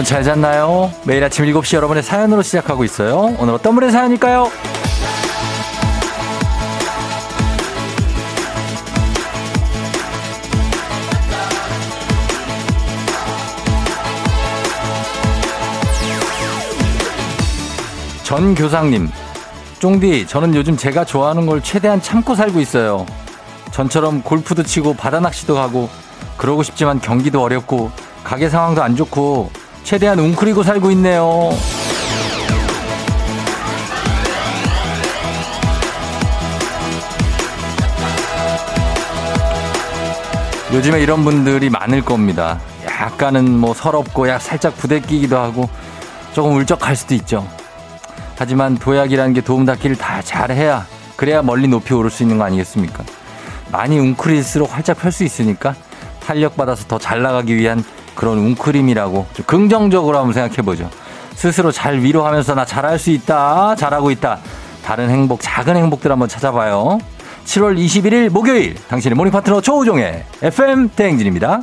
여러분 잘 잤나요? 매일 아침 7시 여러분의 사연으로 시작하고 있어요. 오늘 어떤 분의 사연일까요? 전 교상님, 쫑디, 저는 요즘 제가 좋아하는 걸 최대한 참고 살고 있어요. 전처럼 골프도 치고 바다 낚시도 가고 그러고 싶지만 경기도 어렵고 가게 상황도 안 좋고 최대한 웅크리고 살고 있네요. 요즘에 이런 분들이 많을 겁니다. 약간은 뭐 서럽고 약 살짝 부대끼기도 하고 조금 울적할 수도 있죠. 하지만 도약이라는 게 도움 닫기를 다 잘해야 그래야 멀리 높이 오를 수 있는 거 아니겠습니까? 많이 웅크릴수록 활짝 펼 수 있으니까 탄력 받아서 더 잘 나가기 위한 그런 웅크림이라고 좀 긍정적으로 한번 생각해 보죠. 스스로 잘 위로하면서 나 잘할 수 있다, 잘하고 있다. 다른 행복, 작은 행복들 한번 찾아봐요. 7월 21일 목요일 당신의 모닝 파트너 조우종의 FM 대행진입니다.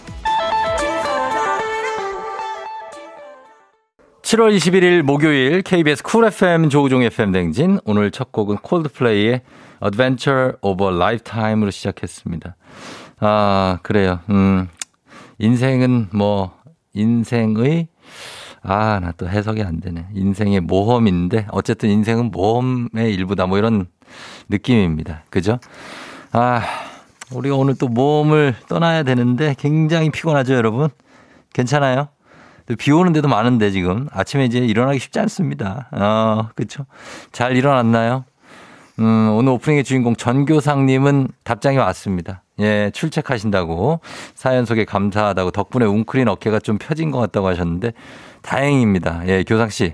7월 21일 목요일 KBS 쿨 FM 조우종 FM 대행진 오늘 첫 곡은 콜드플레이의 Adventure Over Lifetime으로 시작했습니다. 아 그래요. 음 인생은 뭐 인생의 아, 나 또 해석이 안 되네. 인생의 모험인데, 어쨌든 인생은 모험의 일부다. 뭐 이런 느낌입니다. 그죠? 아, 우리가 오늘 또 모험을 떠나야 되는데 굉장히 피곤하죠, 여러분? 괜찮아요? 비 오는 데도 많은데 지금 아침에 이제 일어나기 쉽지 않습니다. 어, 그쵸? 잘 일어났나요? 음, 오늘 오프닝의 주인공 전교상님은 답장이 왔습니다. 예, 출첵하신다고 사연 소개 감사하다고 덕분에 웅크린 어깨가 좀 펴진 것 같다고 하셨는데 다행입니다. 예, 교상 씨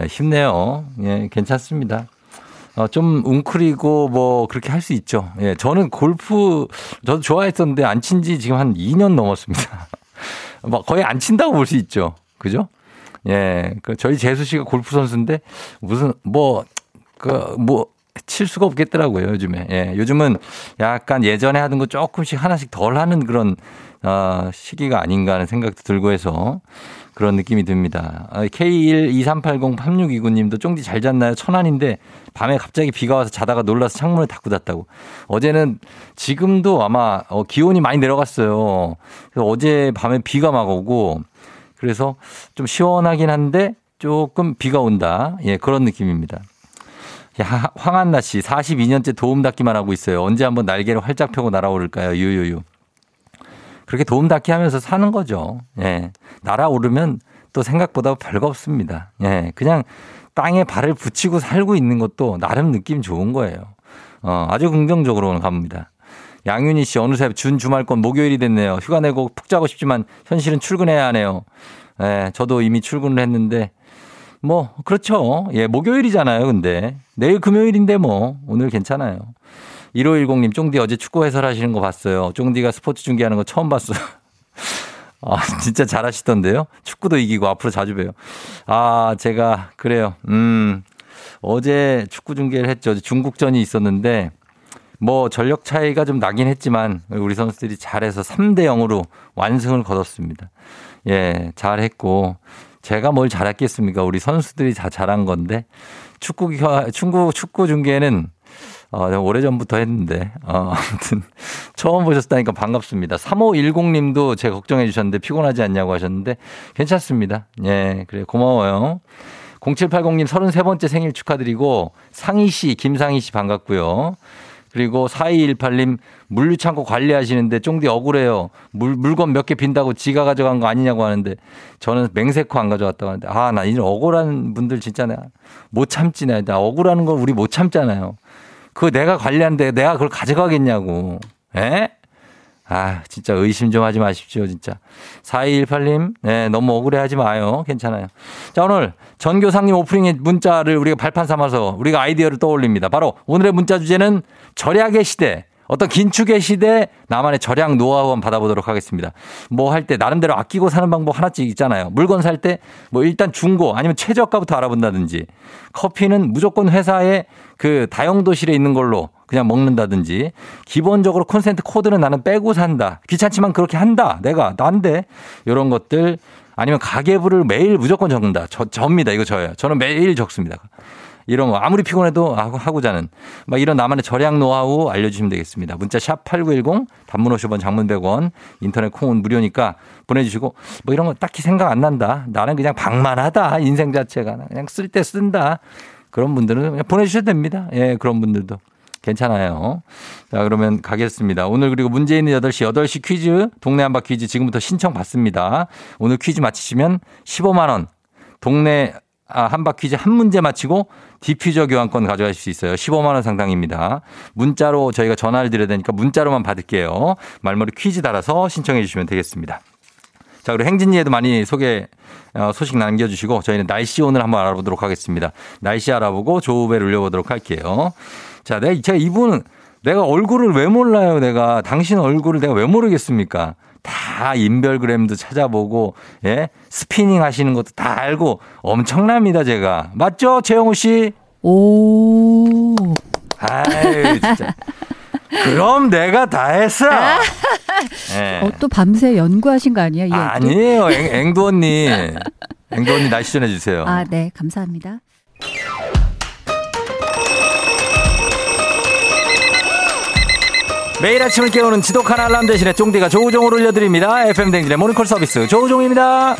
예, 힘내요. 예, 괜찮습니다. 어, 좀 웅크리고 뭐 그렇게 할 수 있죠. 예, 저는 골프 저도 좋아했었는데 안 친 지 지금 한 2년 넘었습니다. 뭐 거의 안 친다고 볼 수 있죠. 그죠? 예, 그 저희 재수 씨가 골프 선수인데 무슨 뭐 그 뭐 칠 수가 없겠더라고요, 요즘에. 예, 요즘은 약간 예전에 하던 거 조금씩 하나씩 덜 하는 그런 어, 시기가 아닌가 하는 생각도 들고 해서 그런 느낌이 듭니다. K123803629 님도 쫑디 잘 잤나요? 천안인데 밤에 갑자기 비가 와서 자다가 놀라서 창문을 닫고 잤다고. 어제는 지금도 아마 어, 기온이 많이 내려갔어요. 그래서 어제 밤에 비가 막 오고 그래서 좀 시원하긴 한데 조금 비가 온다. 예, 그런 느낌입니다. 야, 황한나 씨, 42년째 도움 닫기만 하고 있어요. 언제 한번 날개를 활짝 펴고 날아오를까요? 유유유. 그렇게 도움 닫기 하면서 사는 거죠. 예. 날아오르면 또 생각보다 별거 없습니다. 예. 그냥 땅에 발을 붙이고 살고 있는 것도 나름 느낌 좋은 거예요. 어, 아주 긍정적으로 갑니다. 양윤희 씨, 어느새 준 주말권 목요일이 됐네요. 휴가 내고 푹 자고 싶지만 현실은 출근해야 하네요. 예, 저도 이미 출근을 했는데 뭐, 그렇죠. 예, 목요일이잖아요, 근데. 내일 금요일인데 뭐, 오늘 괜찮아요. 1510님, 쫑디 어제 축구 해설하시는 거 봤어요. 쫑디가 스포츠 중계하는 거 처음 봤어요. 아, 진짜 잘하시던데요? 축구도 이기고 앞으로 자주 봬요. 아, 제가, 그래요. 음, 어제 축구 중계를 했죠. 중국전이 있었는데, 뭐 전력 차이가 좀 나긴 했지만, 우리 선수들이 잘해서 3대 0으로 완승을 거뒀습니다. 예, 잘했고, 제가 뭘 잘했겠습니까? 우리 선수들이 다 잘한 건데, 축구, 축구, 축구 중계는 어, 오래 전부터 했는데, 어, 아무튼, 처음 보셨다니까 반갑습니다. 3510님도 제 걱정해 주셨는데 피곤하지 않냐고 하셨는데, 괜찮습니다. 예, 그래, 고마워요. 0780님 33번째 생일 축하드리고, 상희 씨, 김상희 씨 반갑고요. 그리고 4218님 물류창고 관리하시는데 쫑디 억울해요. 물, 물건 몇 개 빈다고 지가 가져간 거 아니냐고 하는데 저는 맹세코 안 가져왔다고 하는데 아, 나 이런 억울한 분들 진짜 못 참지네. 나 억울한 거 우리 못 참잖아요. 그거 내가 관리하는데 내가 그걸 가져가겠냐고. 에? 아, 진짜 의심 좀 하지 마십시오, 진짜. 4218님, 네, 너무 억울해 하지 마요. 괜찮아요. 자, 오늘 전교상님 오프닝의 문자를 우리가 발판 삼아서 우리가 아이디어를 떠올립니다. 바로 오늘의 문자 주제는 절약의 시대. 어떤 긴축의 시대 나만의 절약 노하우 한번 받아보도록 하겠습니다. 뭐 할 때 나름대로 아끼고 사는 방법 하나씩 있잖아요. 물건 살 때 뭐 일단 중고 아니면 최저가부터 알아본다든지 커피는 무조건 회사에 그 다용도실에 있는 걸로 그냥 먹는다든지 기본적으로 콘센트 코드는 나는 빼고 산다. 귀찮지만 그렇게 한다. 내가 난데 이런 것들 아니면 가계부를 매일 무조건 적는다. 저, 접니다. 이거 저예요. 저는 매일 적습니다. 이런 거 아무리 피곤해도 하고 자는 막 이런 나만의 절약 노하우 알려주시면 되겠습니다. 문자 샵 8910 단문 50원 장문 100원 인터넷 콩은 무료니까 보내주시고 뭐 이런 거 딱히 생각 안 난다. 나는 그냥 방만하다. 인생 자체가 그냥 쓸 때 쓴다. 그런 분들은 그냥 보내주셔도 됩니다. 예, 그런 분들도. 괜찮아요. 자, 그러면 가겠습니다. 오늘 그리고 있는 8시, 8시 퀴즈, 동네 한바 퀴즈 지금부터 신청 받습니다. 오늘 퀴즈 맞히시면 15만원, 동네 아, 한바퀴즈 한 문제 맞히고 디퓨저 교환권 가져가실 수 있어요. 15만 원 상당입니다. 문자로 저희가 전화를 드려야 되니까 문자로만 받을게요. 말머리 퀴즈 달아서 신청해 주시면 되겠습니다. 자, 그리고 행진이에도 많이 소개 어, 소식 남겨주시고 저희는 날씨 오늘 한번 알아보도록 하겠습니다. 날씨 알아보고 조우배를 올려보도록 할게요. 자, 내가 제가 이분 내가 얼굴을 왜 몰라요? 내가 당신 얼굴을 내가 왜 모르겠습니까? 다 인별그램도 찾아보고 예 스피닝 하시는 것도 다 알고 엄청납니다 제가 맞죠 최영우 씨? 오. 아유 진짜. 그럼 내가 다 했어. 네. 어, 또 밤새 연구하신 거 아니야? 아, 아니에요. 앵, 앵두 언니. 앵두 언니 날씨 전해주세요. 아, 네. 감사합니다. 매일 아침을 깨우는 지독한 알람 대신에 쫑디가 조우종을 올려드립니다. FM 댕진의 모닝콜 서비스 조우종입니다.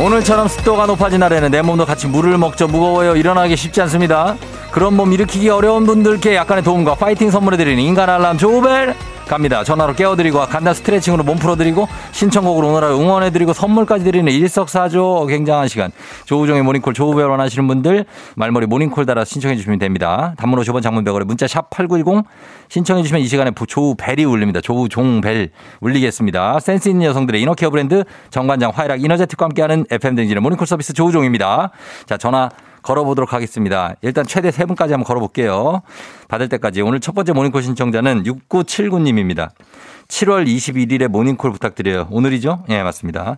오늘처럼 습도가 높아진 날에는 내 몸도 같이 물을 먹죠. 무거워요. 일어나기 쉽지 않습니다. 그런 몸 일으키기 어려운 분들께 약간의 도움과 파이팅 선물해드리는 인간 알람 조우벨 갑니다. 전화로 깨워드리고 간단 스트레칭으로 몸 풀어드리고 신청곡으로 오늘하루 응원해드리고 선물까지 드리는 일석사조 굉장한 시간. 조우종의 모닝콜 조우벨 원하시는 분들 말머리 모닝콜 달아 신청해 주시면 됩니다. 단문 50원 장문 100원에 문자 샵 8910 신청해 주시면 이 시간에 조우벨이 울립니다. 조우종벨 울리겠습니다. 센스 있는 여성들의 inner care 브랜드 정관장 화애락 이너제틱과 함께하는 FM 대행진의 모닝콜 서비스 조우종입니다. 자 전화 걸어보도록 하겠습니다. 일단 최대 3분까지 한번 걸어볼게요. 받을 때까지. 오늘 첫 번째 모닝콜 신청자는 6979님입니다. 7월 21일에 모닝콜 부탁드려요. 오늘이죠? 예, 네, 맞습니다.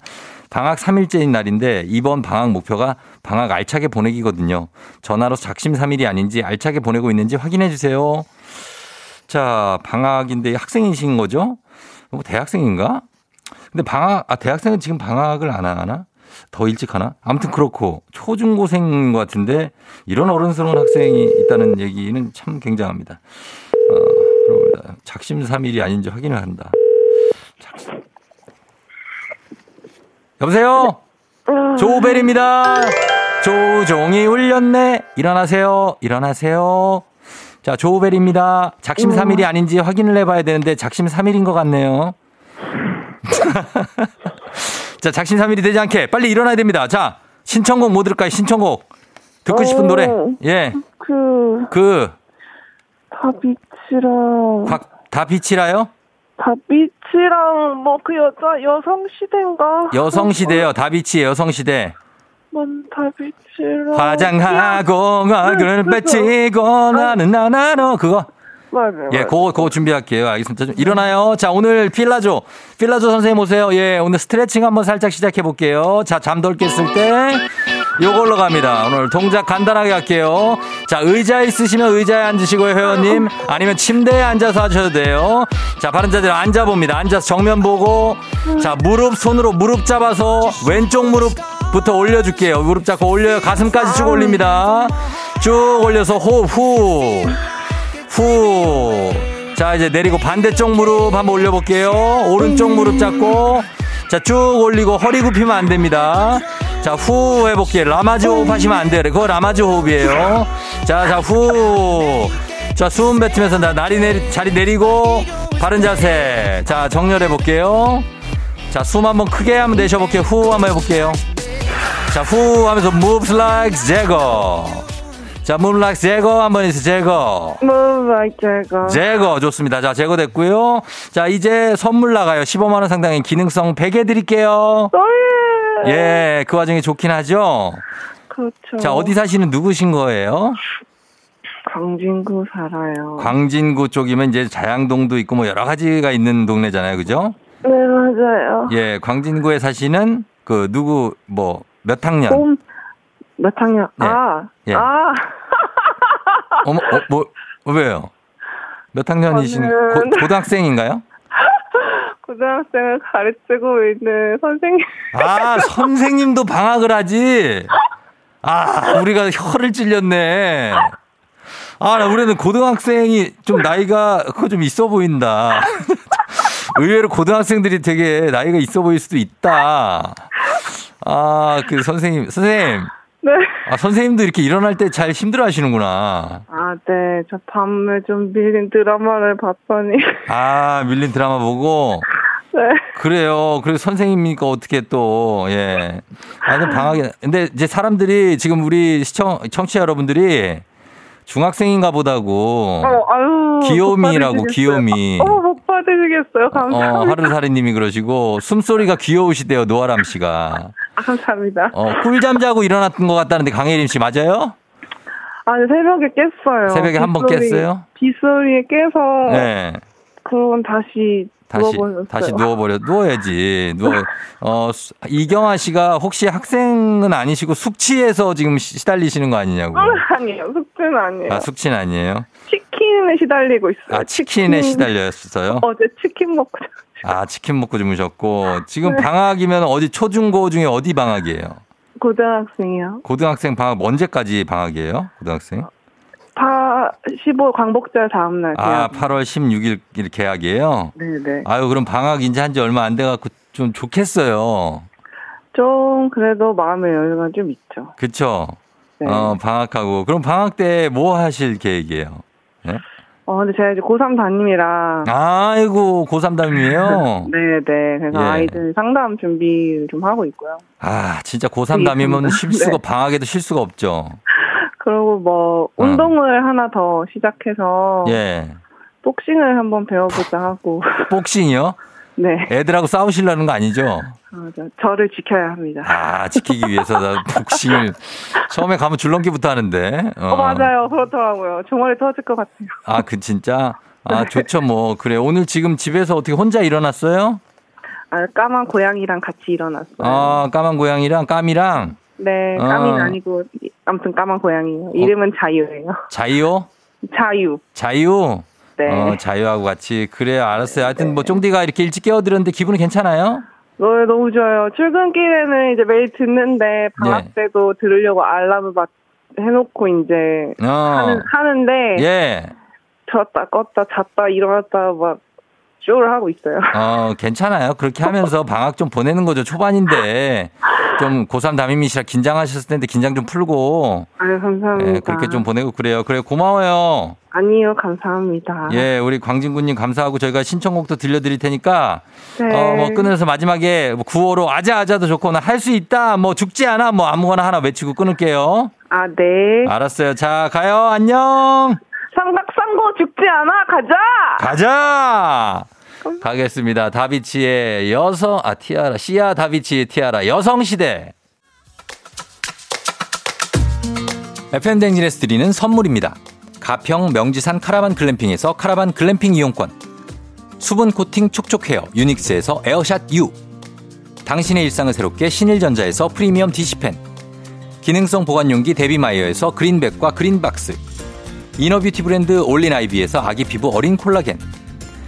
방학 3일째인 날인데 이번 방학 목표가 방학 알차게 보내기거든요. 전화로 작심 3일이 아닌지 알차게 보내고 있는지 확인해 주세요. 자, 방학인데 학생이신 거죠? 뭐 대학생인가? 근데 방학, 아, 대학생은 지금 방학을 안 하나? 더 일찍 하나? 아무튼 그렇고 초중고생인 것 같은데 이런 어른스러운 학생이 있다는 얘기는 참 굉장합니다. 어, 그러니다 작심삼일이 아닌지 확인을 한다. 여보세요? 조벨입니다. 조종이 울렸네. 일어나세요. 일어나세요. 자, 조벨입니다. 작심 3일이 아닌지 확인을 해봐야 되는데 작심 3일인 것 같네요. 자, 작심삼일이 되지 않게 빨리 일어나야 됩니다. 자, 신청곡 뭐 들을까요? 신청곡. 듣고 어, 싶은 노래. 예. 그. 그. 다비치랑. 다비치라요? 다비치랑 뭐 그 여자 여성 시대인가? 여성 시대요. 다비치 여성 시대. 뭔 다비치랑. 화장하고 얼굴을 빼치고 나는 나나노 그거. 맞아요. 예, 그거, 그거 준비할게요. 알겠습니다. 좀 일어나요. 자, 오늘 필라조. 필라조 선생님 오세요. 예, 오늘 스트레칭 한번 살짝 시작해 볼게요. 자, 잠덜 깼을 때. 요걸로 갑니다. 오늘 동작 간단하게 할게요. 자, 의자 있으시면 의자에 앉으시고요, 회원님. 아니면 침대에 앉아서 하셔도 돼요. 자, 바른 자세로 앉아봅니다. 앉아서 정면 보고. 자, 무릎, 손으로 무릎 잡아서 왼쪽 무릎부터 올려줄게요. 무릎 잡고 올려요. 가슴까지 쭉 올립니다. 쭉 올려서 호흡, 후. 후. 자, 이제 내리고 반대쪽 무릎 한번 올려볼게요. 오른쪽 무릎 잡고. 자, 쭉 올리고 허리 굽히면 안 됩니다. 자, 후 해볼게요. 라마즈 호흡 하시면 안 돼요. 그거 라마즈 호흡이에요. 자, 자, 후. 자, 숨 뱉으면서 나, 다리 내리, 자리 내리고, 바른 자세. 자, 정렬해 볼게요. 자, 숨 한번 크게 한번 내쉬어볼게요. 후 한번 해볼게요. 자, 후 하면서 moves like 제거. 자, 문락 제거 한번 해주세요. 제거. 문락 제거. 제거 좋습니다. 자, 제거 됐고요. 자, 이제 선물 나가요. 15만 원 상당의 기능성 베개 드릴게요. 예. 예, 그 와중에 좋긴 하죠. 그렇죠. 자, 어디 사시는 누구신 거예요? 광진구 살아요. 광진구 쪽이면 이제 자양동도 있고 뭐 여러 가지가 있는 동네잖아요. 그죠? 네, 맞아요. 예, 광진구에 사시는 그 누구 뭐 몇 학년? 봄, 몇 학년? 네. 아, 예. 아. 어머, 어, 뭐, 왜요? 몇 학년이신 저는- 고, 고등학생인가요? 고등학생을 가르치고 있는 선생님. 아, 선생님도 방학을 하지? 아, 우리가 혀를 찔렸네. 아, 나 우리는 고등학생이 좀 나이가 그거 좀 있어 보인다. 의외로 고등학생들이 되게 나이가 있어 보일 수도 있다. 아, 그 선생님, 선생님. 네. 아, 선생님도 이렇게 일어날 때 잘 힘들어 하시는구나. 아, 네. 저 밤에 좀 밀린 드라마를 봤더니. 아, 밀린 드라마 보고. 네. 그래요. 그래서 선생님이니까 어떻게 또, 예. 아니, 방학이, 근데 이제 사람들이 지금 우리 시청, 청취자 여러분들이 중학생인가 보다고. 어, 아유. 귀요미라고? 귀요미. 어, 못 받으시겠어요. 어, 감사합니다. 하루살이님이 그러시고, 숨소리가 귀여우시대요, 노아람 씨가. 아, 감사합니다. 어, 꿀잠 자고 일어났던 것 같다는데, 강혜림 씨 맞아요? 아니, 새벽에 깼어요. 새벽에 한번 빗소리- 깼어요? 빗소리에 깨서. 네. 그건 다시. 다시, 누워버렸어요. 다시 누워버려, 누워야지. 누워, 어, 수- 이경아 씨가 혹시 학생은 아니시고 숙취해서 지금 시- 시달리시는 거 아니냐고. 아니에요. 숙제는 아니에요. 아, 숙취는 아니에요? 치킨에 시달리고 있어요. 아, 치킨에 치킨. 시달렸어요? 어제 치킨 먹고. 아, 치킨 먹고 주무셨고. 지금 방학이면 어디 초중고 중에 어디 방학이에요? 고등학생이요. 고등학생 방학 언제까지 방학이에요? 고등학생? 파 15 광복절 다음 날. 아, 계약. 8월 16일 개학이에요? 네 네. 아유, 그럼 방학 이제 한지 얼마 안 돼 갖고 좀 좋겠어요. 좀 그래도 마음의 여유가 좀 있죠. 그쵸? 네. 어, 방학하고. 그럼 방학 때 뭐 하실 계획이에요? 네? 어, 근데 제가 이제 고3 담임이라. 아이고, 고3 담임이에요? 네네. 그래서 예. 아이들 상담 준비를 좀 하고 있고요. 아, 진짜 고3 담임은 쉴 수가, 네. 방학에도 쉴 수가 없죠. 그리고 뭐, 어. 운동을 하나 더 시작해서. 예. 복싱을 한번 배워보자 하고. 복싱이요? 네. 애들하고 싸우시려는 거 아니죠? 아, 저, 저를 지켜야 합니다. 아, 지키기 위해서 나 복싱을 처음에 가면 줄넘기부터 하는데. 어, 맞아요. 그렇더라고요. 종아리 터질 것 같아요. 아, 그 진짜? 아, 좋죠, 뭐. 그래. 오늘 지금 집에서 어떻게 혼자 일어났어요? 아, 까만 고양이랑 같이 일어났어요. 아, 까만 고양이랑 까미랑 네, 아. 까미는 아 니고, 아무튼 까만 고양이요. 이름은 자유예요. 자이오? 자유. 자유? 네. 어, 자유하고 같이. 그래, 알았어요. 하여튼 뭐 쫑디가 이렇게 일찍 깨워드렸는데 기분이 괜찮아요? 네, 너무 좋아요. 출근길에는 이제 매일 듣는데, 방학 예. 때도 들으려고 알람을 막 해놓고 이제 어. 하는, 하는데, 예. 졌다, 껐다, 잤다, 일어났다, 막, 쇼를 하고 있어요. 어, 괜찮아요. 그렇게 하면서 방학 좀 보내는 거죠. 초반인데. 좀 고3 담임이시라 긴장하셨을 텐데 긴장 좀 풀고. 아유, 감사합니다. 예, 그렇게 좀 보내고 그래요. 그래, 고마워요. 아니요, 감사합니다. 예, 우리 광진구님 감사하고 저희가 신청곡도 들려드릴 테니까. 네. 어, 뭐 끊어서 마지막에 뭐 구호로 아자아자도 좋고 나할 수 있다. 뭐 죽지 않아. 뭐 아무거나 하나 외치고 끊을게요. 아, 네. 알았어요. 자, 가요. 안녕. 상박상고 죽지 않아, 가자! 가자! 가겠습니다. 다비치의 여성, 아, 티아라. 시아 다비치의 티아라. 여성시대. FM댕진에서 드리는 선물입니다. 가평 명지산 카라반 글램핑에서 카라반 글램핑 이용권. 수분 코팅 촉촉 헤어 유닉스에서 에어샷 U. 당신의 일상을 새롭게 신일전자에서 프리미엄 DC팬. 기능성 보관용기 데비마이어에서 그린백과 그린박스. inner beauty 브랜드 올린 아이비에서 아기 피부 어린 콜라겐.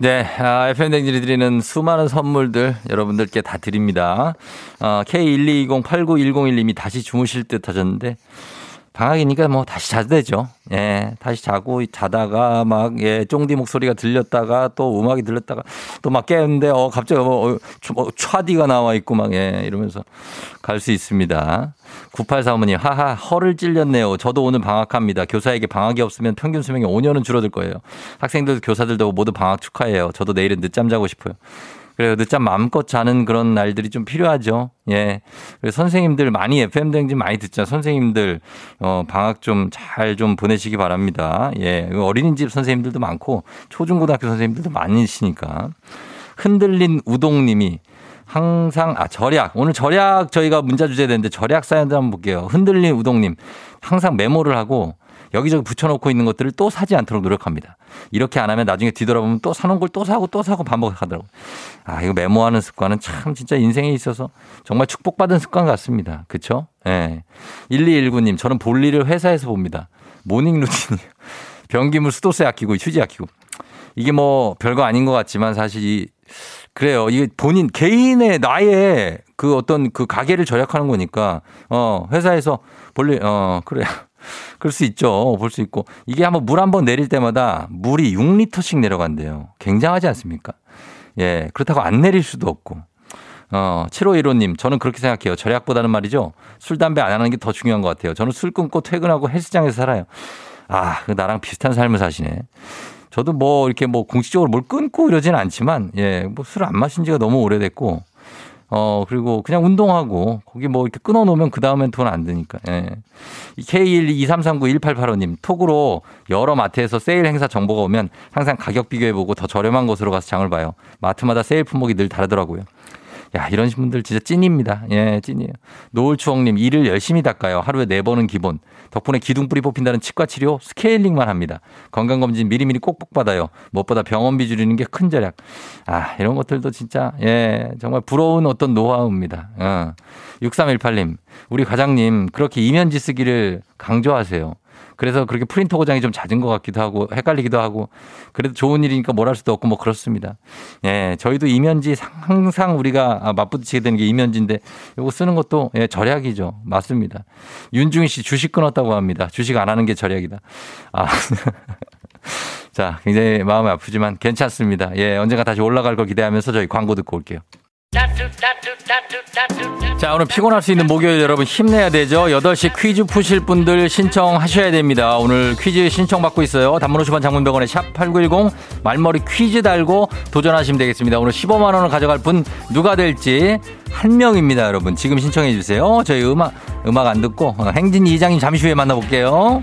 네, 아, FM댕진이 드리는 수많은 선물들 여러분들께 다 드립니다. 어, K122089101님이 다시 주무실 듯 하셨는데, 방학이니까 뭐 다시 자도 되죠. 예, 다시 자고 자다가 막 예, 쫑디 목소리가 들렸다가 또 음악이 들렸다가 또 막 깨는데 어 갑자기 뭐, 어, 뭐 촤디가 나와 있고 막 예, 이러면서 갈 수 있습니다. 9845님, 하하, 허를 찔렸네요. 저도 오늘 방학합니다. 교사에게 방학이 없으면 평균 수명이 5년은 줄어들 거예요. 학생들, 교사들도 모두 방학 축하해요. 저도 내일은 늦잠 자고 싶어요. 그래요. 늦잠 마음껏 자는 그런 날들이 좀 필요하죠. 예. 선생님들 많이 FM 댕진 많이 듣자. 선생님들, 어, 방학 좀 잘좀 좀 보내시기 바랍니다. 예. 어린이집 선생님들도 많고, 초중고등학교 선생님들도 많으시니까. 흔들린 우동님이 항상, 아, 절약. 오늘 절약 저희가 문자 주제 되는데 절약 사연도 한번 볼게요. 흔들린 우동님. 항상 메모를 하고, 여기저기 붙여놓고 있는 것들을 또 사지 않도록 노력합니다. 이렇게 안 하면 나중에 뒤돌아보면 또 사놓은 걸 또 사고 또 사고 반복하더라고요. 아, 이거 메모하는 습관은 참 진짜 인생에 있어서 정말 축복받은 습관 같습니다. 그쵸? 예. 1219님, 저는 볼일을 회사에서 봅니다. morning routine이요. 변기물 수도세 아끼고 휴지 아끼고. 이게 뭐 별거 아닌 것 같지만 사실 이 그래요. 이게 본인 개인의 나의 그 어떤 그 가계를 절약하는 거니까 어 회사에서 볼일 어 그래 그럴 수 있죠. 볼 수 있고. 이게 한번 물 한번 내릴 때마다 물이 6리터씩 내려간대요. 굉장하지 않습니까? 예. 그렇다고 안 내릴 수도 없고. 어, 7515님, 저는 그렇게 생각해요. 절약보다는 말이죠. 술, 담배 안 하는 게 더 중요한 것 같아요. 저는 술 끊고 퇴근하고 헬스장에서 살아요. 아, 그 나랑 비슷한 삶을 사시네. 저도 뭐 이렇게 뭐 공식적으로 뭘 끊고 이러지는 않지만, 예, 뭐 술 안 마신 지가 너무 오래됐고, 어, 그리고 그냥 운동하고, 거기 뭐 이렇게 끊어 놓으면 그 다음엔 돈 안 드니까, 예. K123391885 님, 톡으로 여러 마트에서 세일 행사 정보가 오면 항상 가격 비교해 보고 더 저렴한 곳으로 가서 장을 봐요. 마트마다 세일 품목이 늘 다르더라고요. 야, 이런 분들 진짜 찐입니다. 예, 찐이에요. 노을추억님, 일을 열심히 닦아요. 하루에 네 번은 기본. 덕분에 기둥뿌리 뽑힌다는 치과 치료 스케일링만 합니다. 건강검진 미리미리 꼭꼭 받아요. 무엇보다 병원비 줄이는 게 큰 절약. 아, 이런 것들도 진짜, 예, 정말 부러운 어떤 노하우입니다. 어. 6318님, 우리 과장님, 그렇게 이면지 쓰기를 강조하세요. 그래서 그렇게 프린터 고장이 좀 잦은 것 같기도 하고 헷갈리기도 하고 그래도 좋은 일이니까 뭘 할 수도 없고 뭐 그렇습니다. 예, 저희도 이면지 항상 우리가 아, 맞부딪히게 되는 게 이면지인데 이거 쓰는 것도 예, 절약이죠. 맞습니다. 윤중희 씨 주식 끊었다고 합니다. 주식 안 하는 게 절약이다. 아. 자, 굉장히 마음이 아프지만 괜찮습니다. 예, 언젠가 다시 올라갈 거 기대하면서 저희 광고 듣고 올게요. 자, 오늘 피곤할 수 있는 목요일 여러분 힘내야 되죠. 8시 퀴즈 푸실 분들 신청하셔야 됩니다. 오늘 퀴즈 신청 받고 있어요. 단문 50원 장문병원에 샵8910 말머리 퀴즈 달고 도전하시면 되겠습니다. 오늘 15만 원을 가져갈 분 누가 될지 한 명입니다, 여러분. 지금 신청해 주세요. 저희 음악 음악 안 듣고 어, 행진이 이장님 잠시 후에 만나 볼게요.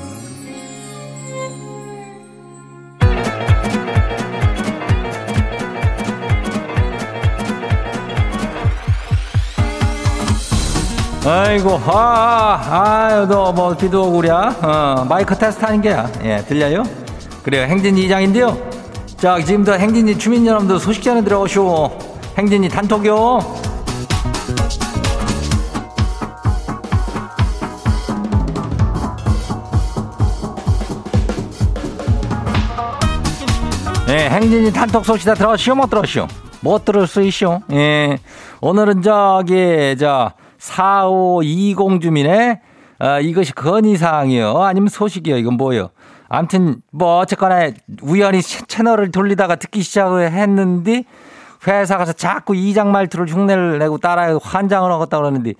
아이고, 아, 아, 너 뭐, 비도 오고 그래? 어, 마이크 테스트 하는 게야. 예, 들려요? 그래요, 행진이 이장인데요. 자, 지금부터 행진이 주민 여러분들 소식 전해 들어오시오. 행진이 단톡요. 예, 행진이 단톡 소식 다 들어오시오, 못 들어오시오? 못 들을 수 있쇼. 예, 오늘은 저기, 저, 4520 주민의 아, 이것이 건의사항이요. 아니면 소식이요. 이건 뭐요? 아무튼 뭐 어쨌거나 우연히 채널을 돌리다가 듣기 시작을 했는데 회사 가서 자꾸 이장 말투를 흉내를 내고 따라 환장을 하겠다 그러는데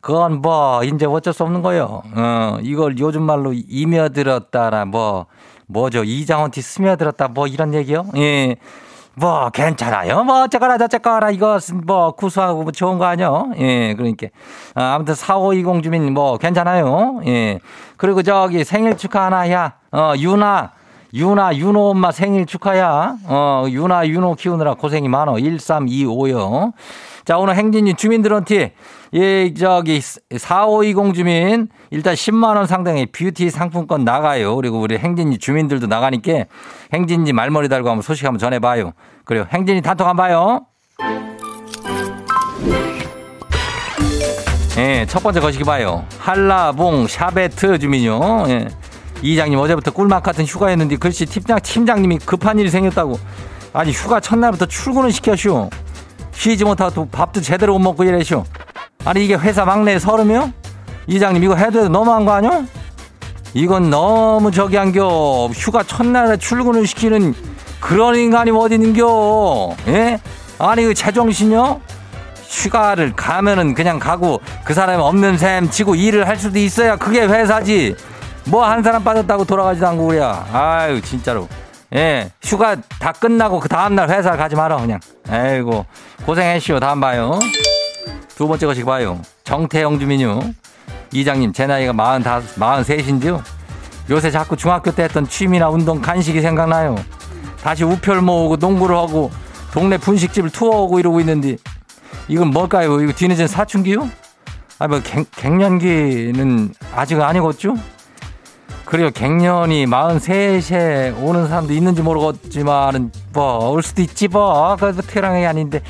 그건 뭐 이제 어쩔 수 없는 거요. 어, 이걸 요즘 말로 이며들었다라 뭐 뭐죠 이장원티 스며들었다 뭐 이런 얘기요. 예. 뭐 괜찮아요. 뭐 어쩌거나 저쩌거나 이것은 뭐 구수하고 뭐 좋은 거 아니요. 예, 그러니까 아, 아무튼 4520 주민 뭐 괜찮아요. 예. 그리고 저기 생일 축하하나야. 어, 유나 유나 윤호 엄마 생일 축하야. 어, 유나 윤호 키우느라 고생이 많어. 1325요. 자, 오늘 행진이 주민들한테 예, 저기 4520 주민 일단 10만 원 상당의 뷰티 상품권 나가요. 그리고 우리 행진이 주민들도 나가니까 행진이 말머리 달고 한번 소식 한번 전해 봐요. 그리고 행진이 단톡 한번 봐요. 예, 첫 번째 거시기 봐요. 한라봉 샤베트 주민요. 예. 이장님 어제부터 꿀맛 같은 휴가였는데 글씨 팀장, 팀장님이 급한 일이 생겼다고. 아니 휴가 첫날부터 출근을 시켜슈. 쉬지 못하고 또 밥도 제대로 못 먹고 이래쇼. 아니 이게 회사 막내 서름이요? 이장님 이거 해도 해도 너무한 거 아니야? 이건 너무 저기 한겨 휴가 첫날에 출근을 시키는 그런 인간이 어디 있는겨 예? 아니 그 제정신이요? 휴가를 가면은 그냥 가고 그 사람이 없는 셈 치고 일을 할 수도 있어야 그게 회사지 뭐 한 사람 빠졌다고 돌아가지도 않고 그래야 아유 진짜로 예, 휴가 다 끝나고 그 다음날 회사 가지 마라, 그냥. 아이고, 고생했시오. 다음 봐요. 두 번째 것이 봐요. 정태영 주민요. 이장님, 제 나이가 45, 43인데요. 요새 자꾸 중학교 때 했던 취미나 운동, 간식이 생각나요. 다시 우표 모으고 농구를 하고 동네 분식집을 투어하고 이러고 있는데 이건 뭘까요? 이거 뒤늦은 사춘기요? 아, 뭐, 갱, 갱년기는 아직 아니겠죠? 그래요. 갱년이 43세 오는 사람도 있는지 모르겠지만은 뭐올 수도 있지 뭐. 그 특별한 게 아닌데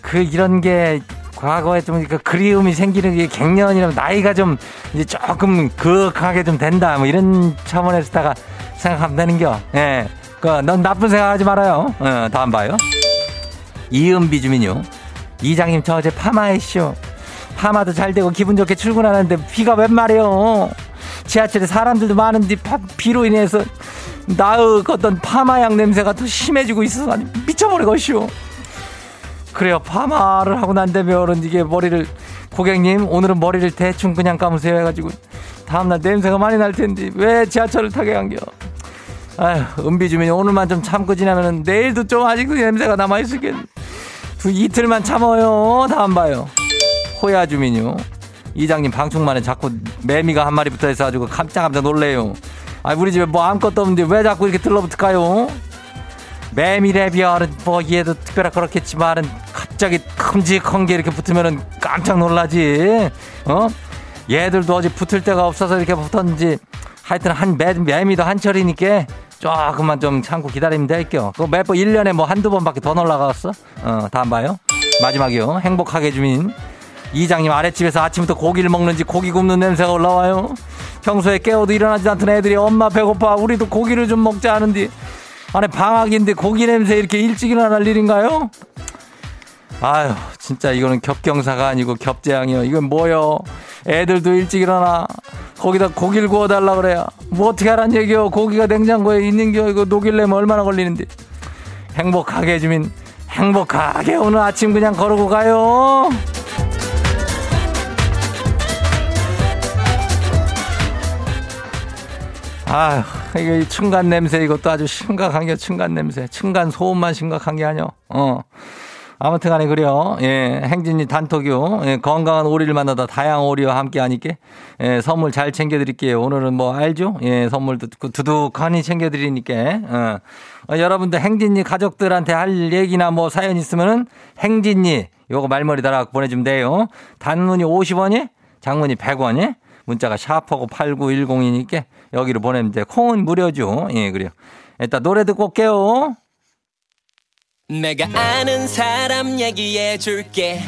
그 이런 게 과거에 좀그 그리움이 생기는 게 갱년이라면 나이가 좀 이제 조금 그윽하게 좀 된다 뭐 이런 차원에서다가 생각하면 되는겨. 예. 그넌 나쁜 생각하지 말아요. 어, 다음 봐요. 이은비 주민요. 이장님 저 어제 파마했쇼. 파마도 잘 되고 기분 좋게 출근하는데 비가 웬 말이요. 지하철에 사람들도 많은데 비로 인해서 나의 어떤 파마향 냄새가 더 심해지고 있어서 미쳐버리겠슈. 그래요. 파마를 하고 난 다음에 이게 머리를 고객님 오늘은 머리를 대충 그냥 감으세요 해가지고 다음날 냄새가 많이 날 텐데 왜 지하철을 타게 한겨. 아휴 은비 주민이 오늘만 좀 참고 지나면 내일도 좀 아직 그 냄새가 남아 있을 겠. 두 이틀만 참아요. 다음 봐요. 호야 주민요. 이장님 방충만에 자꾸 매미가 한 마리 붙어 있어가지고 깜짝깜짝 놀래요. 아 우리 집에 뭐 아무것도 없는데 왜 자꾸 이렇게 들러붙을까요? 매미래비어는 뭐 얘도 특별하 그렇겠지만은 갑자기 큼직한 게 이렇게 붙으면은 깜짝 놀라지. 어? 얘들도 어제 붙을 데가 없어서 이렇게 붙었는지 하여튼 한 매, 매미도 한철이니까 조금만 좀 참고 기다리면 될게요. 그거 매번 1년에 뭐 한두 번밖에 더 놀라갔어? 어, 다음 봐요. 마지막이요. 행복하게 주민. 이장님 아랫집에서 아침부터 고기를 먹는지 고기 굽는 냄새가 올라와요. 평소에 깨워도 일어나지 않던 애들이 엄마 배고파 우리도 고기를 좀 먹자 하는데 안에 방학인데 고기 냄새 이렇게 일찍 일어날 일인가요? 아유 진짜 이거는 겹경사가 아니고 겹재앙이요. 이건 뭐요? 애들도 일찍 일어나 거기다 고기를 구워달라 그래야 뭐 어떻게 하란 얘기요? 고기가 냉장고에 있는겨 이거 녹일려면 얼마나 걸리는데 행복하게 해주민 행복하게 오늘 아침 그냥 걸어고 가요. 아휴, 이게 층간 냄새 이것도 아주 심각한 게 층간 냄새. 층간 소음만 심각한 게 아니요. 어. 아무튼 간에 그래요. 예, 행진이 단톡요. 예, 건강한 오리를 만나다 다양한 오리와 함께 하니까 예, 선물 잘 챙겨드릴게요. 오늘은 뭐 알죠? 예, 선물도 두둑하니 챙겨드리니까. 어. 어, 여러분들 행진이 가족들한테 할 얘기나 뭐 사연 있으면은 행진이 요거 말머리 달아 보내주면 돼요. 단문이 50원이, 장문이 100원이, 문자가 샤프하고 8910이니까 여기로 보내면 돼. 콩은 무료죠. 예, 그래요. 일단 노래 듣고 올게요. 내가 아는 사람 얘기해 줄게.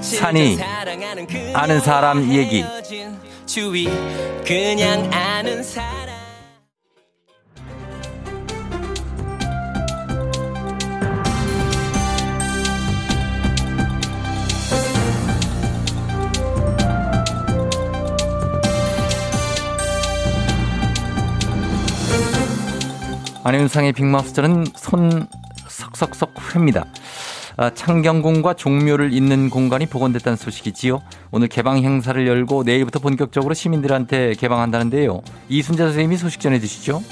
산이 아는 사람 얘기. 주위 그냥 아는 사람 안윤상의 빅마우스는 손 석석석 회입니다. 아, 창경궁과 종묘를 잇는 공간이 복원됐다는 소식이지요. 오늘 개방 행사를 열고 내일부터 본격적으로 시민들한테 개방한다는데요. 이순재 선생님이 소식 전해주시죠.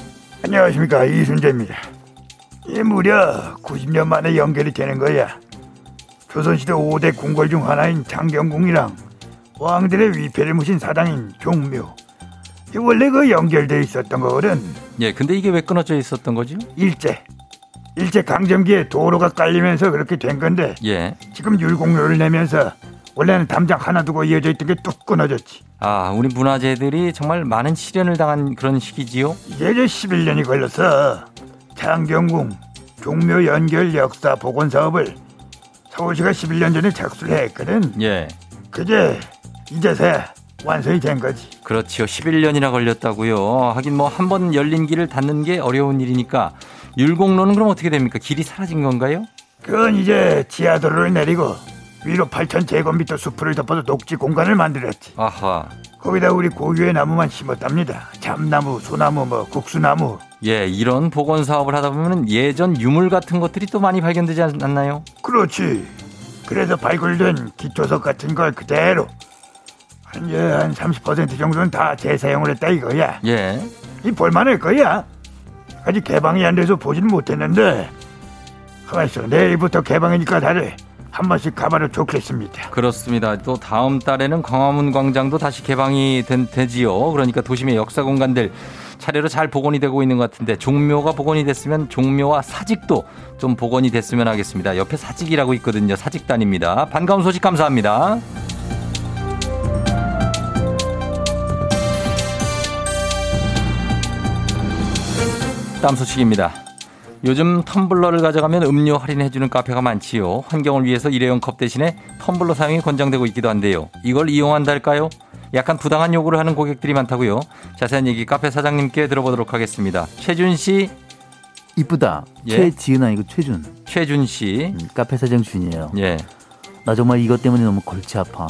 안녕하십니까 이순재입니다. 이 무려 90년 만에 연결이 되는 거야. 조선시대 5대 궁궐 중 하나인 창경궁이랑 왕들의 위패를 무신 사당인 종묘. 원래 그 연결돼 있었던 거거든. 예, 근데 이게 왜 끊어져 있었던 거죠? 일제. 일제 강점기에 도로가 깔리면서 그렇게 된 건데. 예. 지금 율곡로를 내면서 원래는 담장 하나 두고 이어져 있던 게 뚝 끊어졌지. 아, 우리 문화재들이 정말 많은 시련을 당한 그런 시기지요? 이게 이제 11년이 걸렸어. 창경궁 종묘 연결 역사 복원 사업을 서울시가 11년 전에 착수를 했거든. 예. 그게 이제서야 완성이 된 거지. 그렇지요. 11년이나 걸렸다고요. 하긴 뭐 한 번 열린 길을 닫는 게 어려운 일이니까 율곡로는 그럼 어떻게 됩니까? 길이 사라진 건가요? 그건 이제 지하도로를 내리고 위로 8천 제곱미터 숲을 덮어서 녹지 공간을 만들었지. 아하. 거기다 우리 고유의 나무만 심었답니다. 참나무, 소나무, 뭐 국수나무. 예, 이런 복원 사업을 하다 보면 예전 유물 같은 것들이 또 많이 발견되지 않나요? 그렇지. 그래서 발굴된 기초석 같은 걸 그대로 한, 한30% 정도는 다 재사용을 했다 이거야. 예. 이 볼만할 거야. 아직 개방이 안 돼서 보지는 못했는데 가만 있어. 내일부터 개방이니까 다들 한 번씩 가봐도 좋겠습니다. 그렇습니다. 또 다음 달에는 광화문 광장도 다시 개방이 된, 되지요. 그러니까 도심의 역사 공간들 차례로 잘 복원이 되고 있는 것 같은데 종묘가 복원이 됐으면 종묘와 사직도 좀 복원이 됐으면 하겠습니다. 옆에 사직이라고 있거든요. 사직단입니다. 반가운 소식 감사합니다. 다음 소식입니다. 요즘 텀블러를 가져가면 음료 할인해주는 카페가 많지요. 환경을 위해서 일회용 컵 대신에 텀블러 사용이 권장되고 있기도 한데요. 이걸 이용한달까요? 약간 부당한 요구를 하는 고객들이 많다고요. 자세한 얘기 카페 사장님께 들어보도록 하겠습니다. 최준 씨. 이쁘다. 예? 최지은 아니고 최준. 최준 씨. 음, 카페 사장 준이에요. 예. 나 정말 이것 때문에 너무 골치 아파.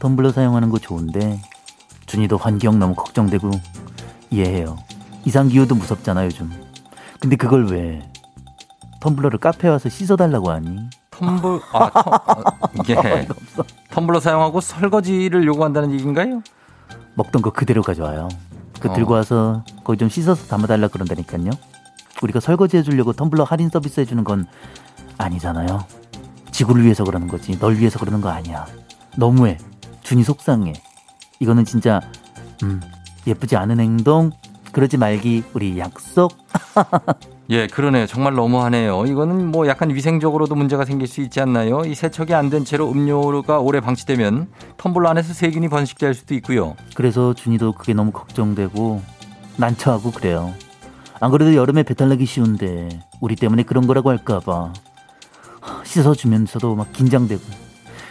텀블러 사용하는 거 좋은데 준이도 환경 너무 걱정되고 이해해요. 이상기후도 무섭잖아 요즘. 근데 그걸 왜 텀블러를 카페 와서 씻어달라고 하니? 텀블 아 텀, 어, 예. 텀블러 사용하고 설거지를 요구한다는 얘기인가요? 먹던 거 그대로 가져와요. 그 어. 들고 와서 거기 좀 씻어서 담아달라 그런다니까요. 우리가 설거지 해주려고 텀블러 할인 서비스 해주는 건 아니잖아요. 지구를 위해서 그러는 거지. 널 위해서 그러는 거 아니야. 너무해. 준이 속상해. 이거는 진짜 음, 예쁘지 않은 행동. 그러지 말기 우리 약속. 예, 그러네요. 정말 너무하네요. 이거는 뭐 약간 위생적으로도 문제가 생길 수 있지 않나요? 이 세척이 안 된 채로 음료가 오래 방치되면 텀블러 안에서 세균이 번식될 수도 있고요. 그래서 준이도 그게 너무 걱정되고 난처하고 그래요. 안 그래도 여름에 배탈 나기 쉬운데 우리 때문에 그런 거라고 할까봐 씻어 주면서도 막 긴장되고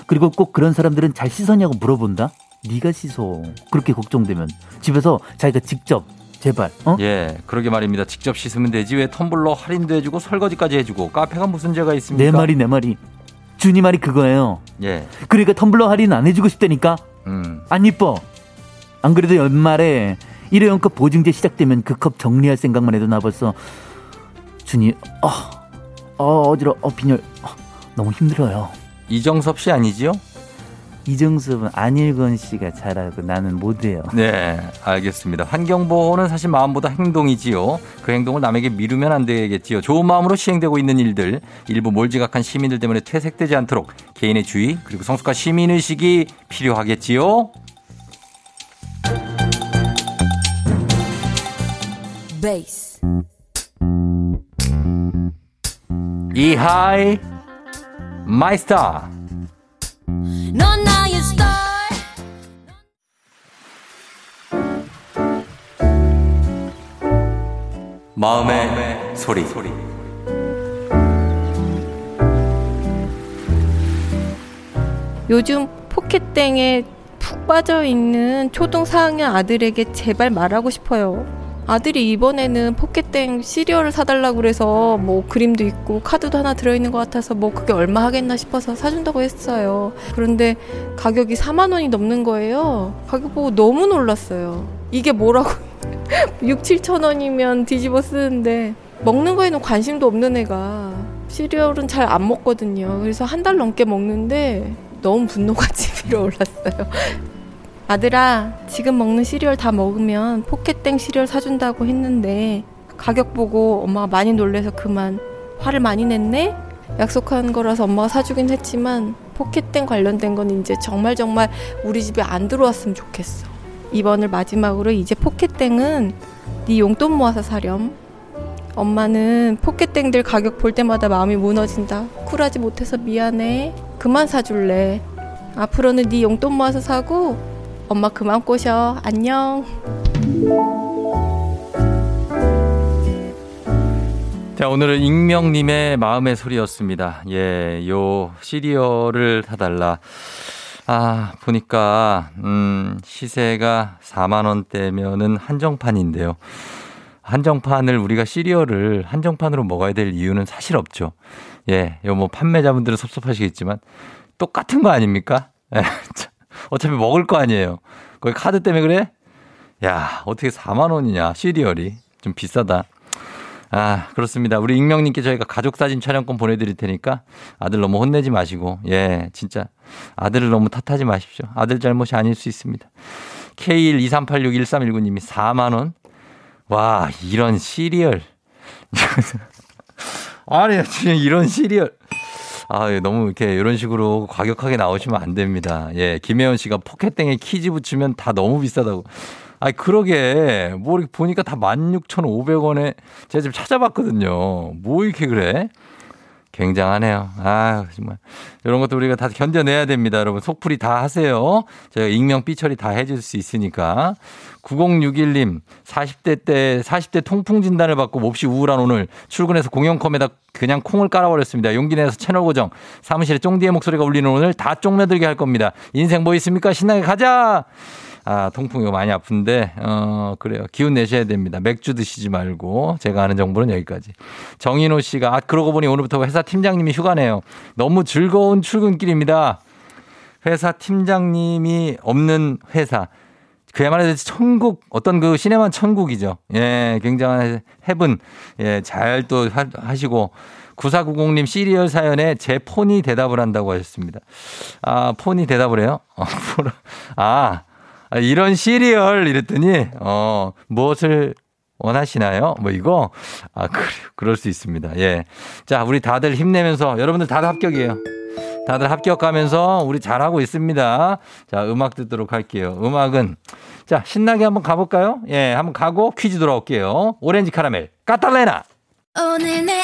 그리고 꼭 그런 사람들은 잘 씻었냐고 물어본다. 네가 씻어. 그렇게 걱정되면 집에서 자기가 직접 제발 어? 예, 그러게 말입니다. 직접 씻으면 되지 왜 텀블러 할인도 해주고 설거지까지 해주고 카페가 무슨 죄가 있습니까? 내 말이 내 말이 준이 말이 그거예요. 예, 그러니까 텀블러 할인 안 해주고 싶다니까 음, 안 이뻐. 안 그래도 연말에 일회용 컵 보증제 시작되면 그 컵 정리할 생각만 해도 나 벌써 준이 어, 어 어지러 어 빈혈 어, 너무 힘들어요. 이정섭 씨 아니지요? 이정섭은 안일건 씨가 잘하고 나는 못해요. 네, 알겠습니다. 환경보호는 사실 마음보다 행동이지요. 그 행동을 남에게 미루면 안 되겠지요. 좋은 마음으로 시행되고 있는 일들, 일부 몰지각한 시민들 때문에 퇴색되지 않도록 개인의 주의 그리고 성숙한 시민의식이 필요하겠지요. 베이스 이하이 my star 넌 나의 스타 마음의, 소리. 요즘 포켓땡에 푹 빠져 있는 초등 4학년 아들에게 제발 말하고 싶어요. 아들이 이번에는 포켓땡 시리얼을 사달라고 그래서 뭐 그림도 있고 카드도 하나 들어있는 것 같아서 뭐 그게 얼마 하겠나 싶어서 사준다고 했어요. 그런데 가격이 4만 원이 넘는 거예요. 가격 보고 너무 놀랐어요. 이게 뭐라고 6, 7천 원이면 뒤집어 쓰는데 먹는 거에는 관심도 없는 애가 시리얼은 잘 안 먹거든요. 그래서 한 달 넘게 먹는데 너무 분노가 치밀어 올랐어요. 아들아, 지금 먹는 시리얼 다 먹으면 포켓땡 시리얼 사준다고 했는데 가격 보고 엄마가 많이 놀래서 그만 화를 많이 냈네? 약속한 거라서 엄마가 사주긴 했지만 포켓땡 관련된 건 이제 정말 정말 우리 집에 안 들어왔으면 좋겠어. 이번을 마지막으로 이제 포켓땡은 네 용돈 모아서 사렴. 엄마는 포켓땡들 가격 볼 때마다 마음이 무너진다. 쿨하지 못해서 미안해. 그만 사줄래. 앞으로는 네 용돈 모아서 사고 엄마 그만 꼬셔. 안녕. 자, 오늘은 익명님의 마음의 소리였습니다. 예, 요 시리얼을 사달라. 아, 보니까, 음, 시세가 4만원대면은 한정판인데요. 한정판을 우리가 시리얼을 한정판으로 먹어야 될 이유는 사실 없죠. 예, 요 뭐 판매자분들은 섭섭하시겠지만 똑같은 거 아닙니까? 예, 어차피 먹을 거 아니에요. 거기 카드 때문에 그래? 야, 어떻게 4만 원이냐, 시리얼이. 좀 비싸다. 아, 그렇습니다. 우리 익명님께 저희가 가족사진 촬영권 보내드릴 테니까 아들 너무 혼내지 마시고, 예, 진짜 아들을 너무 탓하지 마십시오. 아들 잘못이 아닐 수 있습니다. K123861319님이 4만원? 와, 이런 시리얼. 아니, 진짜 이런 시리얼. 아, 예, 너무 이렇게 이런 식으로 과격하게 나오시면 안 됩니다. 예, 김혜원 씨가 포켓땡에 kids 붙이면 다 너무 비싸다고. 아니, 그러게. 뭐 이렇게 보니까 다 16,500원에 제가 지금 찾아봤거든요. 뭐 이렇게 그래? 굉장하네요. 아, 정말. 이런 것도 우리가 다 견뎌내야 됩니다. 여러분. 속풀이 다 하세요. 제가 익명 삐처리 다 해줄 수 있으니까. 9061님, 40대 때, 40대 통풍 진단을 받고 몹시 우울한 오늘 출근해서 공영컴에다 그냥 콩을 깔아버렸습니다. 용기 내서 채널 고정. 사무실에 쫑디의 목소리가 울리는 오늘 다 쫑매들게 할 겁니다. 인생 뭐 있습니까? 신나게 가자! 아, 통풍 이거 많이 아픈데, 어, 그래요. 기운 내셔야 됩니다. 맥주 드시지 말고. 제가 아는 정보는 여기까지. 정인호 씨가, 아, 그러고 보니 오늘부터 회사 팀장님이 휴가네요. 너무 즐거운 출근길입니다. 회사 팀장님이 없는 회사. 그야말로 천국, 어떤 그 시네마 천국이죠. 예, 굉장한 heaven. 예, 잘 또 하시고. 9490님 시리얼 사연에 제 폰이 대답을 한다고 하셨습니다. 아, 폰이 대답을 해요? 아, 아, 이런 시리얼 이랬더니 어 무엇을 원하시나요? 뭐 이거 아 그, 그럴 수 있습니다. 예. 자, 우리 다들 힘내면서 여러분들 다들 합격이에요. 다들 합격하면서 우리 잘하고 있습니다. 자, 음악 듣도록 할게요. 음악은 자, 신나게 한번 가볼까요? 예, 한번 가고 퀴즈 돌아올게요. 오렌지 카라멜, 까탈레나. 오늘 내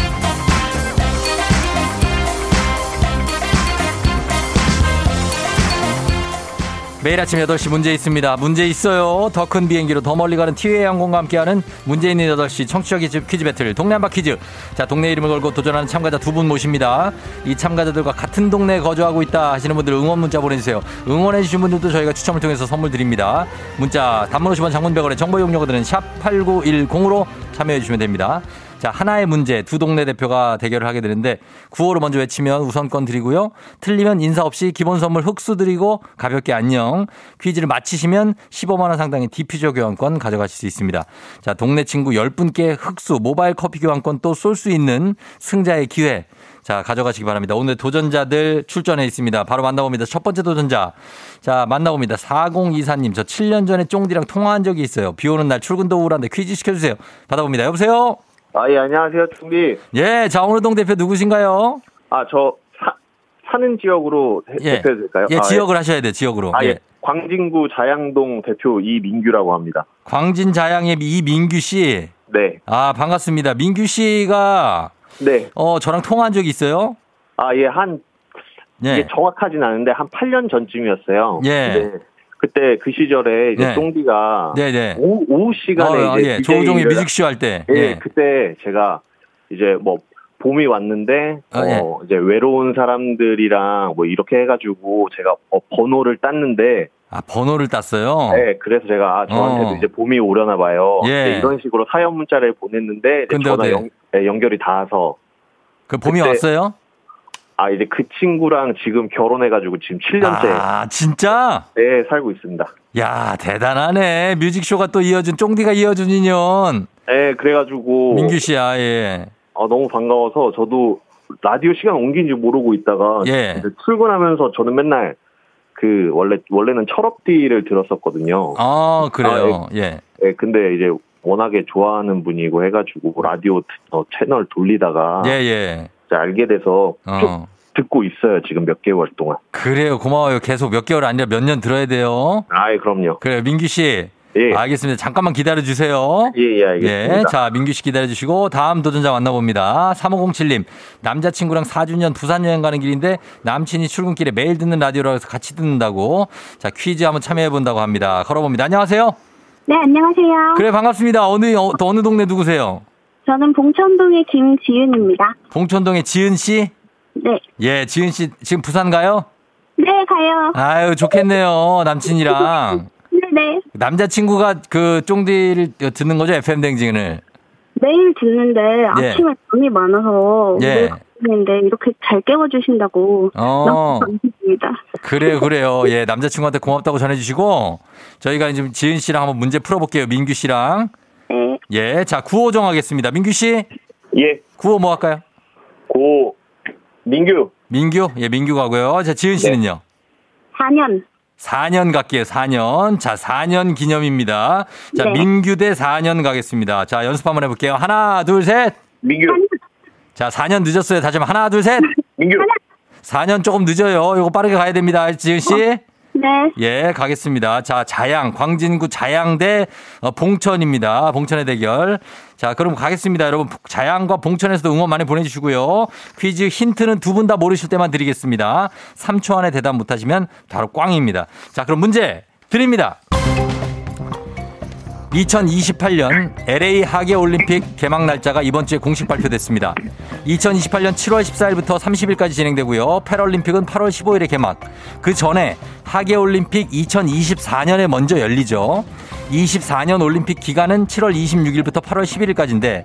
매일 아침 8시 문제 있습니다. 문제 있어요. 더 큰 비행기로 더 멀리 가는 티웨이 항공과 함께하는 문제 있는 8시 청취자 퀴즈, 퀴즈 배틀 동네 한바 퀴즈. 자, 동네 이름을 걸고 도전하는 참가자 두 분 모십니다. 이 참가자들과 같은 동네에 거주하고 있다 하시는 분들 응원 문자 보내주세요. 응원해주신 분들도 저희가 추첨을 통해서 선물 드립니다. 문자 단문 50원 장문백원의 정보 이용료들은 샵 8910으로 참여해주시면 됩니다. 자, 하나의 문제 두 동네 대표가 대결을 하게 되는데 구호를 먼저 외치면 우선권 드리고요. 틀리면 인사 없이 기본 선물 흑수 드리고 가볍게 안녕. 퀴즈를 마치시면 15만 원 상당의 디퓨저 교환권 가져가실 수 있습니다. 자, 동네 친구 10분께 흑수 모바일 커피 교환권 또 쏠 수 있는 승자의 기회. 자, 가져가시기 바랍니다. 오늘 도전자들 출전해 있습니다. 바로 만나봅니다. 첫 번째 도전자. 자, 만나봅니다. 4024님. 저 7년 전에 쫑디랑 통화한 적이 있어요. 비 오는 날 출근도 우울한데 퀴즈 시켜주세요. 받아봅니다. 여보세요? 아, 예, 안녕하세요, 충비. 예, 자양동 대표 누구신가요? 아, 저, 사, 사는 지역으로 대- 예. 대표해도 될까요? 예, 아, 지역을 하셔야 돼, 지역으로. 아, 예. 예. 광진구 자양동 대표 이민규라고 합니다. 광진 자양의 이민규 씨. 네. 아, 반갑습니다. 민규 씨가 네. 어, 저랑 통화한 적이 있어요? 아, 예, 한, 예. 이게 정확하진 않은데 한 8년 전쯤이었어요. 예. 네. 그때 그 시절에 이제 네. 똥디가 네, 네. 오후, 오후 시간에 어, 이제 예. 조우종의 를- 뮤직쇼 할 때. 예, 예. 그때 제가 이제 뭐 봄이 왔는데 어, 어, 예. 이제 외로운 사람들이랑 뭐 이렇게 해가지고 제가 어, 번호를 땄는데 아, 번호를 땄어요? 네 그래서 제가 아, 저한테도 어. 이제 봄이 오려나 봐요. 예. 네, 이런 식으로 사연 문자를 보냈는데 전화? 연, 네, 연결이 닿아서 그 봄이 그때- 왔어요? 아 이제 그 친구랑 지금 결혼해가지고 지금 7년째 아, 진짜? 네 살고 있습니다. 야, 대단하네. 뮤직쇼가 또 이어준, 쫑디가 이어준 인연. 네 그래가지고 민규 씨야, 예. 어, 너무 반가워서 저도 라디오 시간 옮긴 줄 모르고 있다가 예. 출근하면서 저는 맨날 그 원래 원래는 철업디를 들었었거든요. 아, 그래요. 예. 예, 근데 이제 워낙에 좋아하는 분이고 해가지고 라디오 어, 채널 돌리다가 예, 예. 이제 알게 돼서 쭉 어. 듣고 있어요 지금 몇 개월 동안. 그래요. 고마워요. 계속 몇 개월 아니라 몇 년 들어야 돼요. 아예 그럼요. 그래요. 민규 씨. 예. 알겠습니다. 잠깐만 기다려 주세요. 예, 예, 알겠습니다. 예. 자, 민규 씨 기다려 주시고 다음 도전자 만나 봅니다. 3507님. 남자친구랑 4주년 부산 여행 가는 길인데 남친이 출근길에 매일 듣는 라디오라고 해서 같이 듣는다고. 자, 퀴즈 한번 참여해 본다고 합니다. 걸어 봅니다. 안녕하세요. 네, 안녕하세요. 그래 반갑습니다. 어느 어, 또 어느 동네 누구세요? 저는 봉천동의 김지윤입니다. 봉천동의 지은 씨? 네. 예, 지은 씨 지금 부산 가요? 네, 가요. 아유, 좋겠네요. 남친이랑. 네네. 남자친구가 그 쫑디를 듣는 거죠? FM 댕진을. 매일 듣는데 예. 아침에 잠이 많아서 예. 는데 이렇게 잘 깨워주신다고 어. 감사합니다. 그래요, 그래요. 예, 남자친구한테 고맙다고 전해주시고, 저희가 지금 지은 씨랑 한번 문제 풀어볼게요. 민규 씨랑. 네. 예, 자, 구호 정하겠습니다. 민규 씨, 예. 구호 뭐 할까요? 고 민규. 민규? 예, 민규 가고요. 자, 지은 씨는요? 4년. 4년 갈게요, 4년. 자, 4년 기념입니다. 자, 네. 민규 대 4년 가겠습니다. 자, 연습 한번 해볼게요. 하나, 둘, 셋. 민규. 자, 4년 늦었어요. 다시 한번 하나, 둘, 셋. 민규. 4년 조금 늦어요. 이거 빠르게 가야 됩니다. 지은 씨. 네. 예, 가겠습니다. 자, 자양, 광진구 자양 대 어, 봉천입니다. 봉천의 대결. 자, 그럼 가겠습니다. 여러분, 자양과 봉천에서도 응원 많이 보내주시고요. 퀴즈 힌트는 두 분 다 모르실 때만 드리겠습니다. 3초 안에 대답 못하시면 바로 꽝입니다. 자, 그럼 문제 드립니다. 2028년 LA 하계 올림픽 개막 날짜가 이번 주에 공식 발표됐습니다. 2028년 7월 14일부터 30일까지 진행되고요. 패럴림픽은 8월 15일에 개막. 그 전에 하계 올림픽 2024년에 먼저 열리죠. 24년 올림픽 기간은 7월 26일부터 8월 11일까지인데,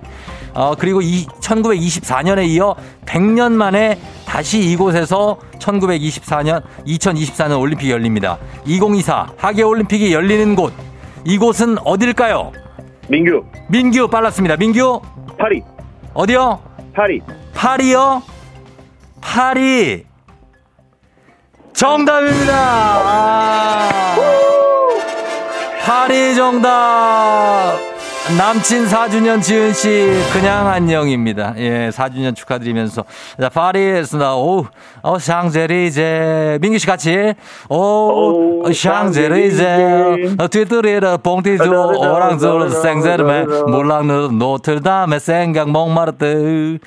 어, 그리고 이 1924년에 이어 100년 만에 다시 이곳에서 1924년, 2024년 올림픽이 열립니다. 2024 하계 올림픽이 열리는 곳. 이곳은 어딜까요? 민규. 민규 빨랐습니다. 민규 파리. 어디요? 파리. 파리요? 파리. 정답입니다. 아. 파리 정답. 남친 4주년 지은 씨 그냥 안녕입니다. 예, 4주년 축하드리면서 자 파리에서 나 오, 어 샹제리제 민규 씨 같이 오, 샹제리제 뒤뜰이라 봉티주 오랑줄 생제르메 몰랑르 노틀담의 생각 목마르뜨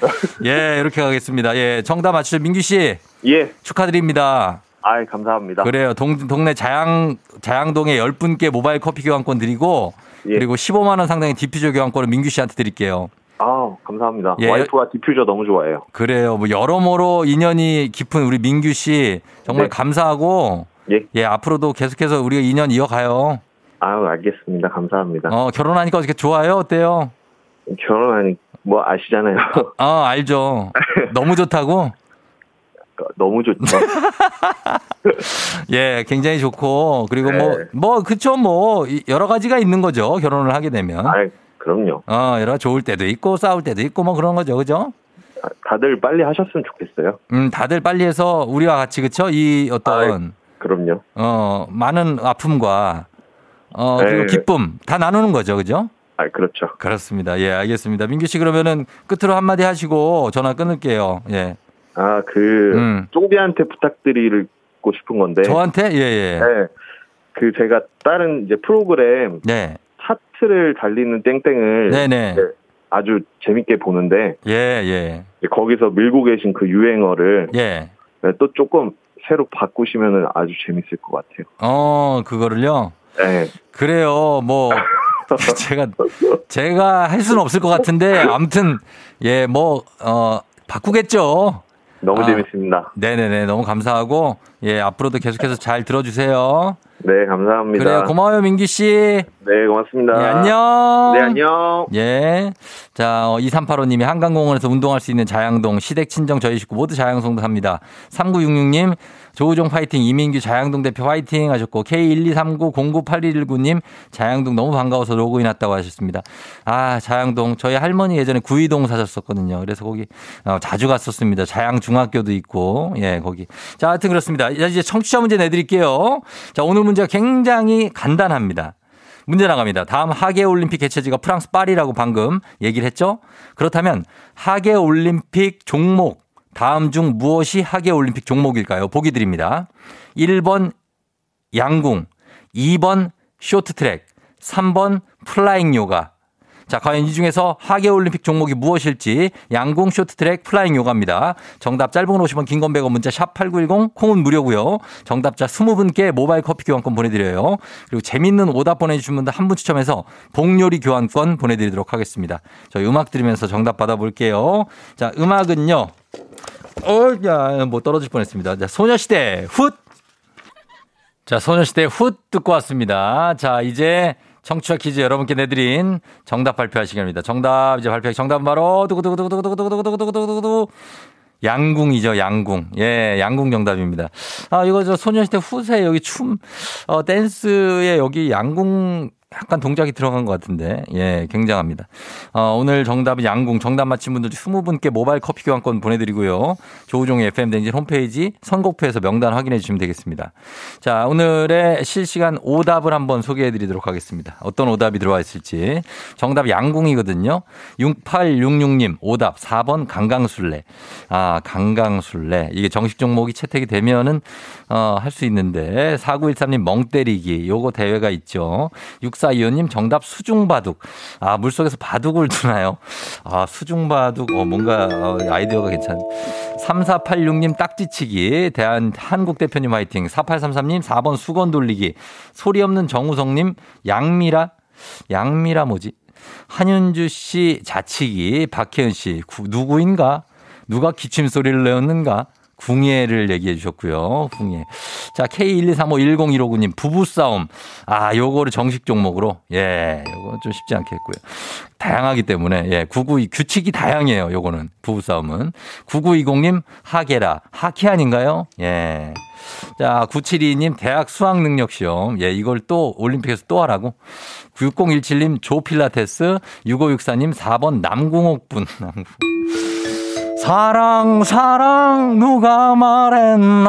예 이렇게 가겠습니다. 예 정답 맞추신 민규 씨 예. 축하드립니다. 아이 감사합니다. 그래요. 동, 동네 자양, 자양동에 10분께 모바일 커피 교환권 드리고, 예. 그리고 15만 원 상당의 디퓨저 교환권을 민규 씨한테 드릴게요. 아 감사합니다. 예. 와이프가 디퓨저 너무 좋아해요. 그래요. 뭐, 여러모로 인연이 깊은 우리 민규 씨, 정말 네. 감사하고, 예. 앞으로도 계속해서 우리가 인연 이어가요. 아유 알겠습니다. 감사합니다. 어, 결혼하니까 어떻게 좋아요? 어때요? 결혼하니 뭐 아시잖아요. 어, 알죠. 너무 좋다고? 너무 좋죠. 예, 굉장히 좋고, 그리고 뭐, 네. 뭐, 그쵸, 뭐, 이- 여러 가지가 있는 거죠. 결혼을 하게 되면. 아 그럼요. 어, 여러 좋을 때도 있고, 싸울 때도 있고, 뭐 그런 거죠. 그죠? 아, 다들 빨리 하셨으면 좋겠어요. 음, 다들 빨리 해서 우리와 같이, 그쵸? 이 어떤, 그럼요. 어, 많은 아픔과, 어, 그리고 네. 기쁨 다 나누는 거죠. 그죠? 아 그렇죠. 그렇습니다. 예, 알겠습니다. 민규 씨 그러면은 끝으로 한마디 하시고 전화 끊을게요. 예. 아 아, 그, 음. 쫑디한테 부탁드 리고 싶은 건데. 저한테? 예, 예. 네. 그 제가 다른 이제 프로그램 네. 차트를 달리는 땡땡을 네네. 이제 아주 재밌게 보는데 예, 예. 거기서 밀고 계신 그 유행어를 예. 네, 또 조금 새로 바꾸시면은 아주 재밌을 것 같아요. 어, 그거를요? 네. 그래요. 뭐 제가 제가 할 수는 없을 것 같은데 아무튼 예, 뭐 어, 바꾸겠죠. 너무 아. 재밌습니다. 네네네. 너무 감사하고 예, 앞으로도 계속해서 잘 들어 주세요. 네, 감사합니다. 그래요. 고마워요, 민규 씨. 네, 고맙습니다. 예, 안녕. 네, 안녕. 예. 자, 어, 2385님이 한강공원에서 운동할 수 있는 자양동, 시댁, 친정, 저희 식구 모두 자양송도 합니다. 3966님, 조우종 파이팅, 이민규 자양동 대표 파이팅 하셨고, K123909819님, 자양동 너무 반가워서 로그인 했다고 하셨습니다. 아, 자양동. 저희 할머니 예전에 구이동 사셨었거든요. 그래서 거기 어, 자주 갔었습니다. 자양중학교도 있고, 예, 거기. 자, 하여튼 그렇습니다. 이제 청취자 문제 내드릴게요. 자, 오늘 문제가 굉장히 간단합니다. 문제 나갑니다. 다음 하계 올림픽 개최지가 프랑스 파리라고 방금 얘기를 했죠? 그렇다면 하계 올림픽 종목 다음 중 무엇이 하계 올림픽 종목일까요? 보기 드립니다. 1번 양궁, 2번 쇼트트랙, 3번 flying 요가. 자, 과연 이 중에서 하계 올림픽 종목이 무엇일지 양궁, 쇼트트랙, flying 요가입니다. 정답 짧은 건 50원, 긴 건 100원, 문자 샵 8910, 콩은 무료고요. 정답자 20분께 모바일 커피 교환권 보내 드려요. 그리고 재밌는 오답 보내 주신 분들 한 분 추첨해서 복요리 교환권 보내 드리도록 하겠습니다. 저희 음악 들으면서 정답 받아 볼게요. 자, 음악은요. 어, 야, 뭐 떨어질 뻔했습니다. 자, 소녀시대 훗! 자, 소녀시대 훗 듣고 왔습니다. 자, 이제 청취자 퀴즈 여러분께 내드린 정답 발표할 시간입니다. 정답 이제 발표. 정답은 바로 두구두구두구두구두구두구두구두구두구두구 양궁이죠, 양궁. 예, 양궁 정답입니다. 아, 이거 저 소녀시대 후세 여기 춤, 어, 댄스에 여기 양궁 약간 동작이 들어간 것 같은데, 예, 굉장합니다. 어, 오늘 정답은 양궁, 정답 맞힌 분들 20분께 모바일 커피 교환권 보내드리고요. 조우종의 FM댕진 홈페이지 선곡표에서 명단 확인해 주시면 되겠습니다. 자, 오늘의 실시간 오답을 한번 소개해 드리도록 하겠습니다. 어떤 오답이 들어와 있을지. 정답 양궁이거든요. 6866님, 오답 4번 강강술래. 아, 강강술래. 이게 정식 종목이 채택이 되면은, 어, 할 수 있는데, 4913님 멍때리기. 요거 대회가 있죠. 6425님 정답 수중바둑. 아, 물속에서 바둑을 두나요? 아, 수중바둑. 어, 뭔가 어, 아이디어가 괜찮. 3486님 딱지치기. 대한 한국 대표님 화이팅. 4833님 4번 수건 돌리기. 소리 없는 정우성님 양미라. 양미라 뭐지? 한윤주 씨 자치기. 박혜은 씨 구- 누구인가? 누가 기침 소리를 내었는가? 궁예를 얘기해 주셨고요. 궁예. 자, K123510159님, 부부싸움. 아, 요거를 정식 종목으로. 예, 요거 좀 쉽지 않겠고요. 다양하기 때문에, 예, 992, 규칙이 다양해요, 요거는. 부부싸움은. 9920님, 하계라. 하키 아닌가요? 예. 자, 972님, 대학 수학 능력 시험. 예, 이걸 또 올림픽에서 또 하라고. 6017님, 조필라테스. 6564님, 4번 남궁옥분. 남궁. 사랑 사랑 누가 말했나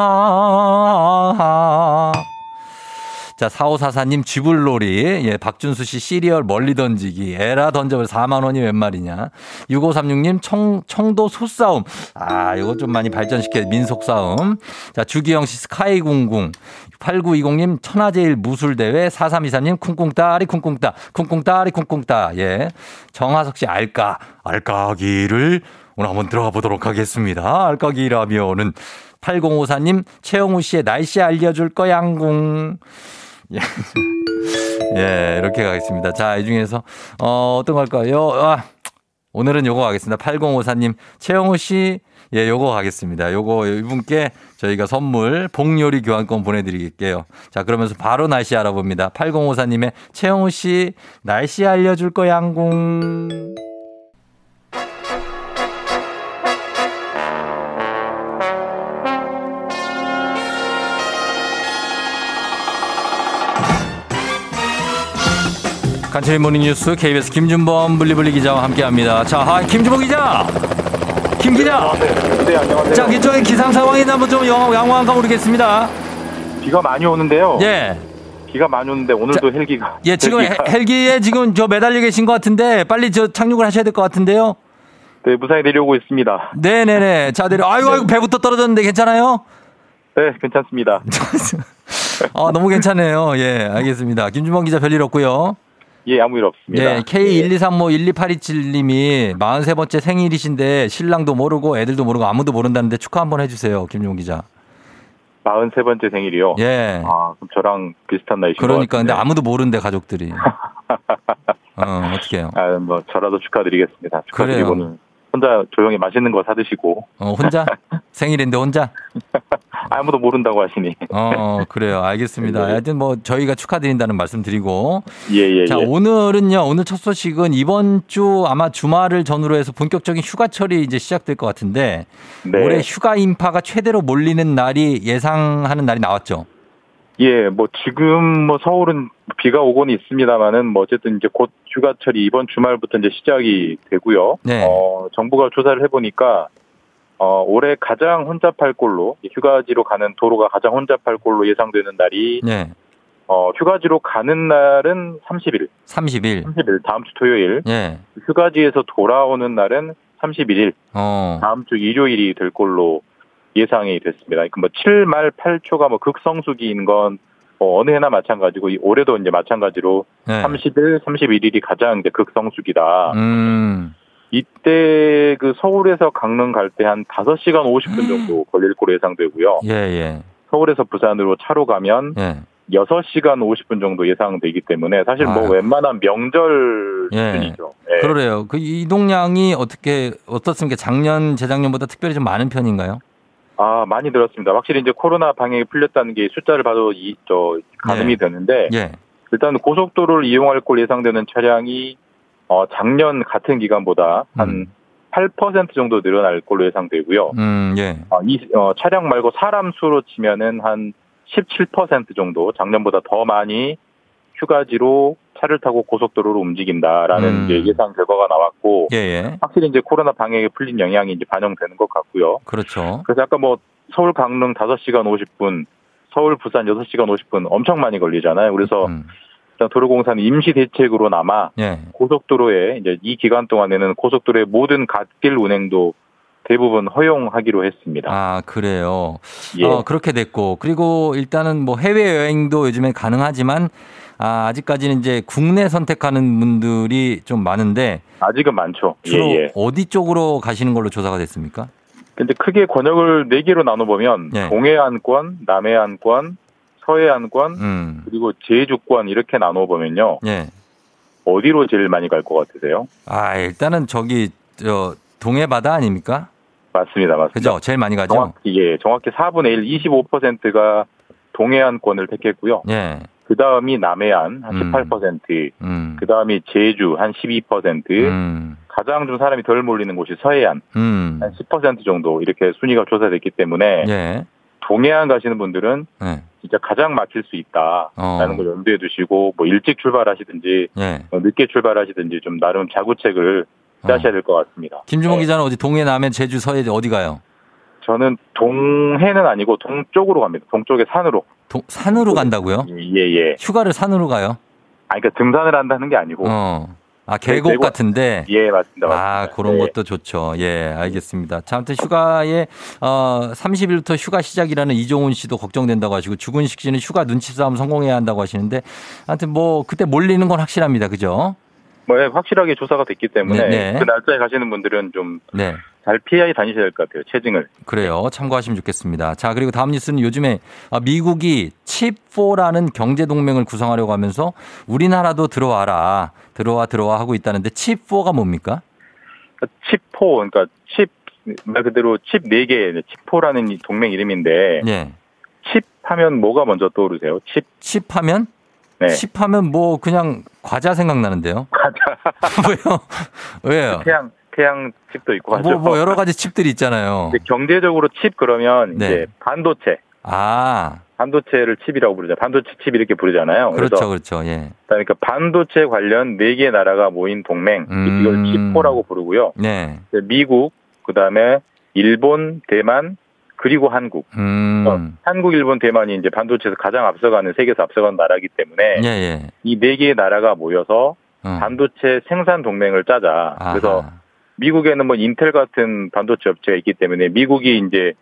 자, 4544님 쥐불놀이. 예, 박준수 씨 시리얼 멀리 던지기. 에라 던져볼 4만 원이 웬 말이냐. 6536님 청, 청도 소싸움. 아, 이거 좀 많이 발전시켜. 민속 싸움. 자, 주기영 씨 스카이 콩콩. 8920님 천하제일 무술대회. 4323님 쿵쿵따리 쿵쿵따. 쿵쿵따리 쿵쿵따. 예. 정하석 씨 알까. 알까기를 오늘 한번 들어가 보도록 하겠습니다. 알까기 라면은 8054님 최영우 씨의 날씨 알려줄 거 양궁. 예. 예, 이렇게 가겠습니다. 자, 이 중에서, 어, 어떤 거 할까요? 아, 오늘은 요거 가겠습니다. 8054님, 최영우 씨, 예, 요거 가겠습니다. 요거 이분께 저희가 선물 복요리 교환권 보내드릴게요. 자, 그러면서 바로 날씨 알아봅니다. 8054님의 최영우 씨, 날씨 알려줄 거 양궁. 간추린 모닝뉴스 KBS 김준범 블리블리 기자와 함께합니다. 자, 하, 김준범 기자. 김 기자. 네, 안녕하세요. 자, 이쪽에 기상 상황이 한번 좀 영- 양호한가 모르겠습니다. 비가 많이 오는데요. 예. 비가 많이 오는데 오늘도 헬기가. 예, 지금 헬기가- 헬- 헬기에 지금 저 매달려 계신 것 같은데 빨리 저 착륙을 하셔야 될 것 같은데요. 네, 무사히 내려오고 있습니다. 네 네 네. 자, 내려. 아이고, 아이고, 배부터 떨어졌는데 괜찮아요? 네, 괜찮습니다. 아, 너무 괜찮네요. 예, 알겠습니다. 김준범 기자 별일 없고요. 예, 아무 일 없습니다. 예, K123512827님이 43번째 생일이신데 신랑도 모르고 애들도 모르고 아무도 모른다는데 축하 한번 해주세요. 김준범 기자. 43번째 생일이요. 예. 아, 그럼 저랑 비슷한 나이신 것 그러니까 근데. 아무도 모른대 가족들이. 어, 어떻게 해요? 아, 뭐 저라도 축하드리겠습니다. 그래요. 축하드리고는 혼자 조용히 맛있는 거 사드시고 어, 혼자? 생일인데 혼자? 아무도 모른다고 하시니. 어, 그래요. 알겠습니다. 네. 하여튼 뭐 저희가 축하드린다는 말씀 드리고. 예, 예, 자, 예. 오늘은요. 오늘 첫 소식은 이번 주 아마 주말을 전후로 해서 본격적인 휴가철이 이제 시작될 것 같은데 네. 올해 휴가 인파가 최대로 몰리는 날이 예상하는 날이 나왔죠. 예, 뭐 지금 뭐 서울은 비가 오고는 있습니다만은 뭐 어쨌든 이제 곧 휴가철이 이번 주말부터 이제 시작이 되고요. 네. 어, 정부가 조사를 해보니까 어, 올해 가장 혼잡할 걸로 휴가지로 가는 도로가 가장 혼잡할 걸로 예상되는 날이 네. 어, 휴가지로 가는 날은 30일, 30일. 30일 다음 주 토요일. 예. 휴가지에서 돌아오는 날은 31일, 어. 다음 주 일요일이 될 걸로 예상이 됐습니다. 그러니까 뭐 7말 8초가 뭐 극성수기인 건 뭐 어느 해나 마찬가지고 이 올해도 이제 마찬가지로 네. 30일, 31일이 가장 이제 극성수기다. 음. 이때 그 서울에서 강릉 갈 때 한 5시간 50분 정도 걸릴 거로 예상되고요. 예, 예. 서울에서 부산으로 차로 가면 예. 6시간 50분 정도 예상되기 때문에 사실 뭐 아유. 웬만한 명절 예. 수준이죠. 예. 그러래요. 그 이동량이 어떻게 어떻습니까? 작년, 재작년보다 특별히 좀 많은 편인가요? 아, 많이 들었습니다. 확실히 이제 코로나 방역이 풀렸다는 게 숫자를 봐도 이, 저, 가늠이 예. 되는데, 예. 일단 고속도로를 이용할 걸 예상되는 차량이, 어, 작년 같은 기간보다 한8% 정도 늘어날 걸로 예상되고요. 음, 예. 어, 이, 어, 차량 말고 사람 수로 치면은 한 17% 정도 작년보다 더 많이 휴가지로 차를 타고 고속도로로 움직인다라는 음. 이제 예상 결과가 나왔고, 예, 예. 확실히 이제 코로나 방역에 풀린 영향이 이제 반영되는 것 같고요. 그렇죠. 그래서 아까 뭐 서울 강릉 5시간 50분, 서울 부산 6시간 50분 엄청 많이 걸리잖아요. 그래서 음. 일단 도로공사는 임시 대책으로나마 예. 고속도로에 이제 이 기간 동안에는 고속도로의 모든 갓길 운행도 대부분 허용하기로 했습니다. 아, 그래요. 예. 어, 그렇게 됐고. 그리고 일단은 뭐 해외 여행도 요즘에 가능하지만 아, 아직까지는 이제 국내 선택하는 분들이 좀 많은데 아직은 많죠. 주로 예, 예. 어디 쪽으로 가시는 걸로 조사가 됐습니까? 근데 크게 권역을 네 개로 나눠 보면 예. 동해안권, 남해안권, 서해안권, 음. 그리고 제주권 이렇게 나눠 보면요. 예. 어디로 제일 많이 갈 것 같으세요? 아, 일단은 저기 저 동해 바다 아닙니까? 맞습니다. 맞습니다. 그죠? 제일 많이 가죠. 정확히 예, 정확히 4분의 1, 25%가 동해안권을 택했고요. 예. 그 다음이 남해안 한 음. 18%, 음. 그 다음이 제주 한 12%, 음. 가장 좀 사람이 덜 몰리는 곳이 서해안 음. 한10% 정도 이렇게 순위가 조사됐기 때문에 예. 동해안 가시는 분들은 예. 진짜 가장 막힐 수 있다라는 어. 걸 염두에 두시고 뭐 일찍 출발하시든지 예. 어, 늦게 출발하시든지 좀 나름 자구책을 짜셔야 될 것 같습니다. 김주모 네. 기자는 어디 동해, 남해, 제주, 서해 어디 가요? 저는 동해는 아니고 동쪽으로 갑니다. 동쪽의 산으로. 동- 산으로 간다고요? 예, 예. 휴가를 산으로 가요? 아, 그러니까 등산을 한다는 게 아니고. 어. 아, 계곡 계곡- 같은데. 예, 맞습니다. 맞습니다. 아, 그런 네. 것도 좋죠. 예, 알겠습니다. 자, 아무튼 휴가에, 어, 30일부터 휴가 시작이라는 이종훈 씨도 걱정된다고 하시고, 주근식 씨는 휴가 눈치 싸움 성공해야 한다고 하시는데, 아무튼 뭐, 그때 몰리는 건 확실합니다. 그죠? 뭐 예, 확실하게 조사가 됐기 때문에 네, 네. 그 날짜에 가시는 분들은 좀 잘 네. 피해 다니셔야 될 것 같아요. 체증을. 그래요. 참고하시면 좋겠습니다. 자, 그리고 다음 뉴스는 요즘에 아, 미국이 칩4라는 경제동맹을 구성하려고 하면서 우리나라도 들어와라. 들어와, 들어와 하고 있다는데 칩4가 뭡니까? 칩포 그러니까 칩 말 그대로 칩 4개, 칩포라는 이 동맹 이름인데 예. 칩 하면 뭐가 먼저 떠오르세요? 칩. 칩 하면? 네. 칩 하면 뭐 그냥 과자 생각나는데요. 과자. 왜요? 왜요? 태양 태양 칩도 있고 하죠. 뭐, 뭐 여러 가지 칩들이 있잖아요. 경제적으로 칩 그러면 네. 이제 반도체. 아, 반도체를 칩이라고 부르잖아요. 반도체 칩 이렇게 부르잖아요. 그렇죠, 그렇죠. 예. 그러니까 반도체 관련 네 개 나라가 모인 동맹 이걸 음. Chip Four라고 부르고요. 네. 미국, 그다음에 일본, 대만, 그리고 한국. 음. 어, 한국, 일본, 대만이 이제 반도체에서 가장 앞서가는 세계에서 앞서가는 나라이기 때문에 예, 예. 이네 개의 나라가 모여서 어. 반도체 생산 동맹을 짜자. 아하. 그래서 미국에는 뭐 인텔 같은 반도체 업체가 있기 때문에 미국이 이제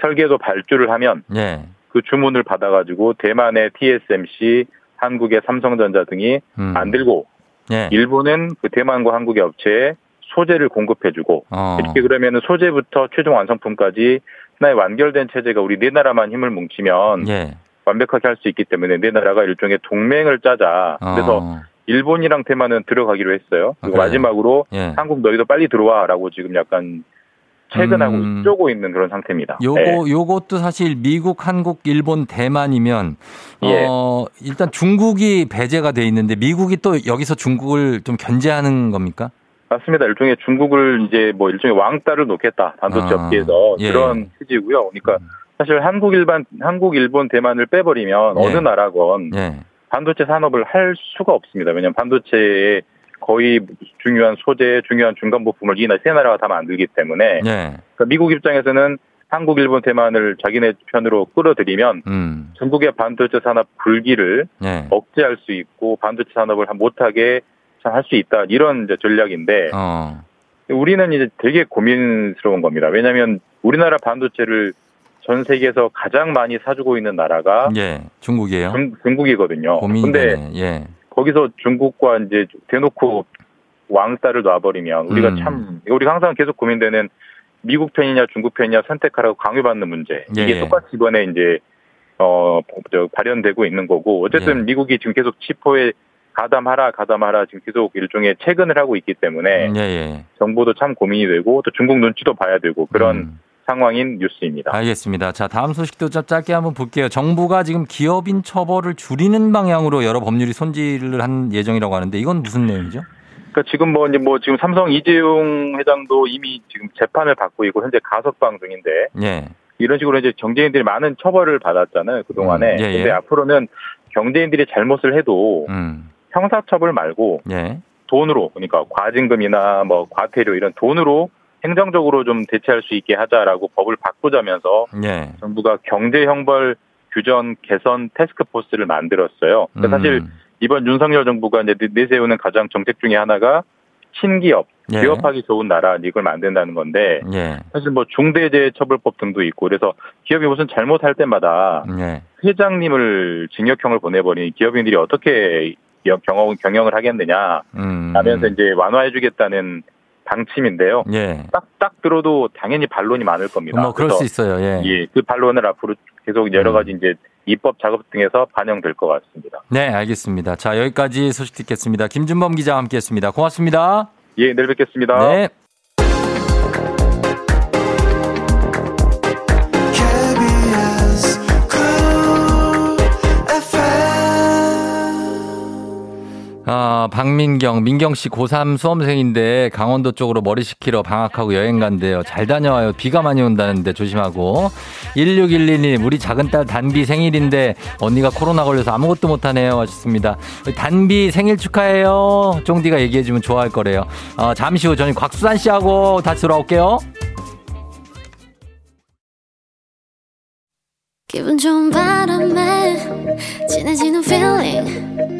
설계도 발주를 하면 예. 그 주문을 받아가지고 대만의 TSMC, 한국의 삼성전자 등이 음. 만들고 예. 일본은 그 대만과 한국의 업체에 소재를 공급해주고 어. 이렇게 그러면은 소재부터 최종 완성품까지 하나의 완결된 체제가 우리 네 나라만 힘을 뭉치면 예. 완벽하게 할 수 있기 때문에 네 나라가 일종의 동맹을 짜자. 그래서 어. 일본이랑 대만은 들어가기로 했어요. 그리고 그래요? 마지막으로 예. 한국 너희도 빨리 들어와라고 지금 약간 퇴근하고 음. 쪼고 있는 그런 상태입니다. 요거 네. 요것도 사실 미국, 한국, 일본, 대만이면 예. 어 일단 중국이 배제가 돼 있는데 미국이 또 여기서 중국을 좀 견제하는 겁니까? 맞습니다. 일종의 중국을 이제 뭐 일종의 왕따를 놓겠다 반도체 아, 업계에서 예. 그런 취지고요. 그러니까 사실 한국 일반 한국 일본 대만을 빼버리면 예. 어느 나라건 예. 반도체 산업을 할 수가 없습니다. 왜냐하면 반도체의 거의 중요한 소재, 중요한 중간 부품을 이세 나라가 다 만들기 때문에 예. 그러니까 미국 입장에서는 한국, 일본, 대만을 자기네 편으로 끌어들이면 음. 중국의 반도체 산업 불기를 예. 억제할 수 있고 반도체 산업을 못하게 참할수 있다 이런 전략인데 어. 우리는 이제 되게 고민스러운 겁니다. 왜냐하면 우리나라 반도체를 전 세계에서 가장 많이 사주고 있는 나라가 예. 중국이에요. 중, 중국이거든요. 고민이 근데 되네. 예. 거기서 중국과 이제 대놓고 왕따를 놔버리면 우리가 음. 참 우리가 항상 계속 고민되는 미국 편이냐 중국 편이냐 선택하라고 강요받는 문제 예, 이게 예. 똑같이 이번에 이제 어 저, 발현되고 있는 거고 어쨌든 예. 미국이 지금 계속 치포에 가담하라 가담하라 지금 계속 일종의 채근을 하고 있기 때문에 예, 예. 정부도 참 고민이 되고 또 중국 눈치도 봐야 되고 그런 음. 상황인 뉴스입니다. 알겠습니다. 자, 다음 소식도 좀 짧게 한번 볼게요. 정부가 지금 기업인 처벌을 줄이는 방향으로 여러 법률이 손질을 한 예정이라고 하는데 이건 무슨 내용이죠? 그러니까 지금 뭐 이제 뭐 지금 삼성 이재용 회장도 이미 지금 재판을 받고 있고 현재 가석방 중인데 예. 이런 식으로 이제 경제인들이 많은 처벌을 받았잖아요 그 동안에. 음, 예, 예. 근데 앞으로는 경제인들이 잘못을 해도 음. 형사처벌 말고 예. 돈으로 그러니까 과징금이나 뭐 과태료 이런 돈으로 행정적으로 좀 대체할 수 있게 하자라고 법을 바꾸자면서 예. 정부가 경제 형벌 규정 개선 태스크포스를 만들었어요. 그러니까 사실 음. 이번 윤석열 정부가 이제 내세우는 가장 정책 중에 하나가 신기업, 예. 기업하기 좋은 나라 이걸 만든다는 건데 예. 사실 뭐 중대재해처벌법 등도 있고 그래서 기업이 무슨 잘못할 때마다 예. 회장님을 징역형을 보내버리니 기업인들이 어떻게 경영, 경영을 하겠느냐 음. 하면서 이제 완화해주겠다는 방침인데요. 예. 딱, 딱 들어도 당연히 반론이 많을 겁니다. 뭐 그럴 수 있어요. 예. 예, 그 반론을 앞으로 계속 여러 음. 가지 이제 입법 작업 등에서 반영될 것 같습니다. 네, 알겠습니다. 자, 여기까지 소식 듣겠습니다. 김준범 기자와 함께 했습니다. 고맙습니다. 예, 내일 뵙겠습니다. 네. 아, 박민경, 민경 씨 고3 수험생인데 강원도 쪽으로 머리 식히러 방학하고 여행 간대요. 잘 다녀와요. 비가 많이 온다는데 조심하고. 1612님, 우리 작은 딸 단비 생일인데 언니가 코로나 걸려서 아무것도 못하네요. 하셨습니다. 단비 생일 축하해요. 쫑디가 얘기해주면 좋아할 거래요. 어, 잠시 후 저는 곽수산 씨하고 다시 돌아올게요. 기분 좋은 바람에 진해지는 feeling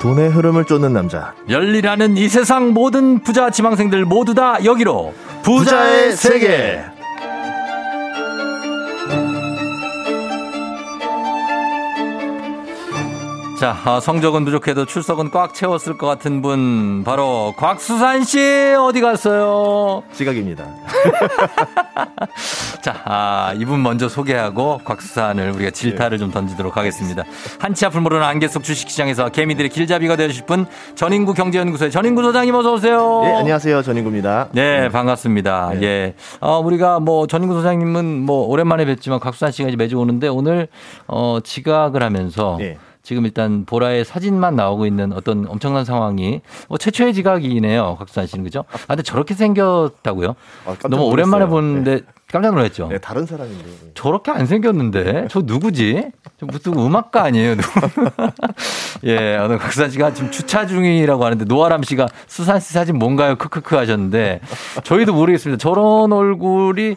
돈의 흐름을 쫓는 남자. 열리라는 이 세상 모든 부자 지망생들 모두 다 여기로 부자의 세계. 자, 아, 성적은 부족해도 출석은 꽉 채웠을 것 같은 분 바로 곽수산 씨 어디 갔어요? 지각입니다. 자, 아, 이분 먼저 소개하고 곽수산을 우리가 질타를 좀 던지도록 하겠습니다. 한치 앞을 모르는 안개 속 주식시장에서 개미들의 길잡이가 되실 분 전인구 경제연구소의 전인구 소장님 어서 오세요. 예, 안녕하세요. 전인구입니다. 네, 반갑습니다. 네. 예. 어, 우리가 뭐 전인구 소장님은 뭐 오랜만에 뵀지만 곽수산 씨가 이제 매주 오는데 오늘 어, 지각을 하면서 예. 지금 일단 보라의 사진만 나오고 있는 어떤 엄청난 상황이 뭐 최초의 지각이네요. 곽수산 씨는 그죠? 아, 근데 저렇게 생겼다고요? 아, 너무 오랜만에. 보는데 깜짝 놀랐죠? 네, 다른 사람인데. 저렇게 안 생겼는데 저 누구지? 저 무슨 음악가 아니에요? 예, 오늘 박수산 씨가 지금 주차 중이라고 하는데 노아람 씨가 수산 씨 사진 뭔가요? 크크크 하셨는데 저희도 모르겠습니다. 저런 얼굴이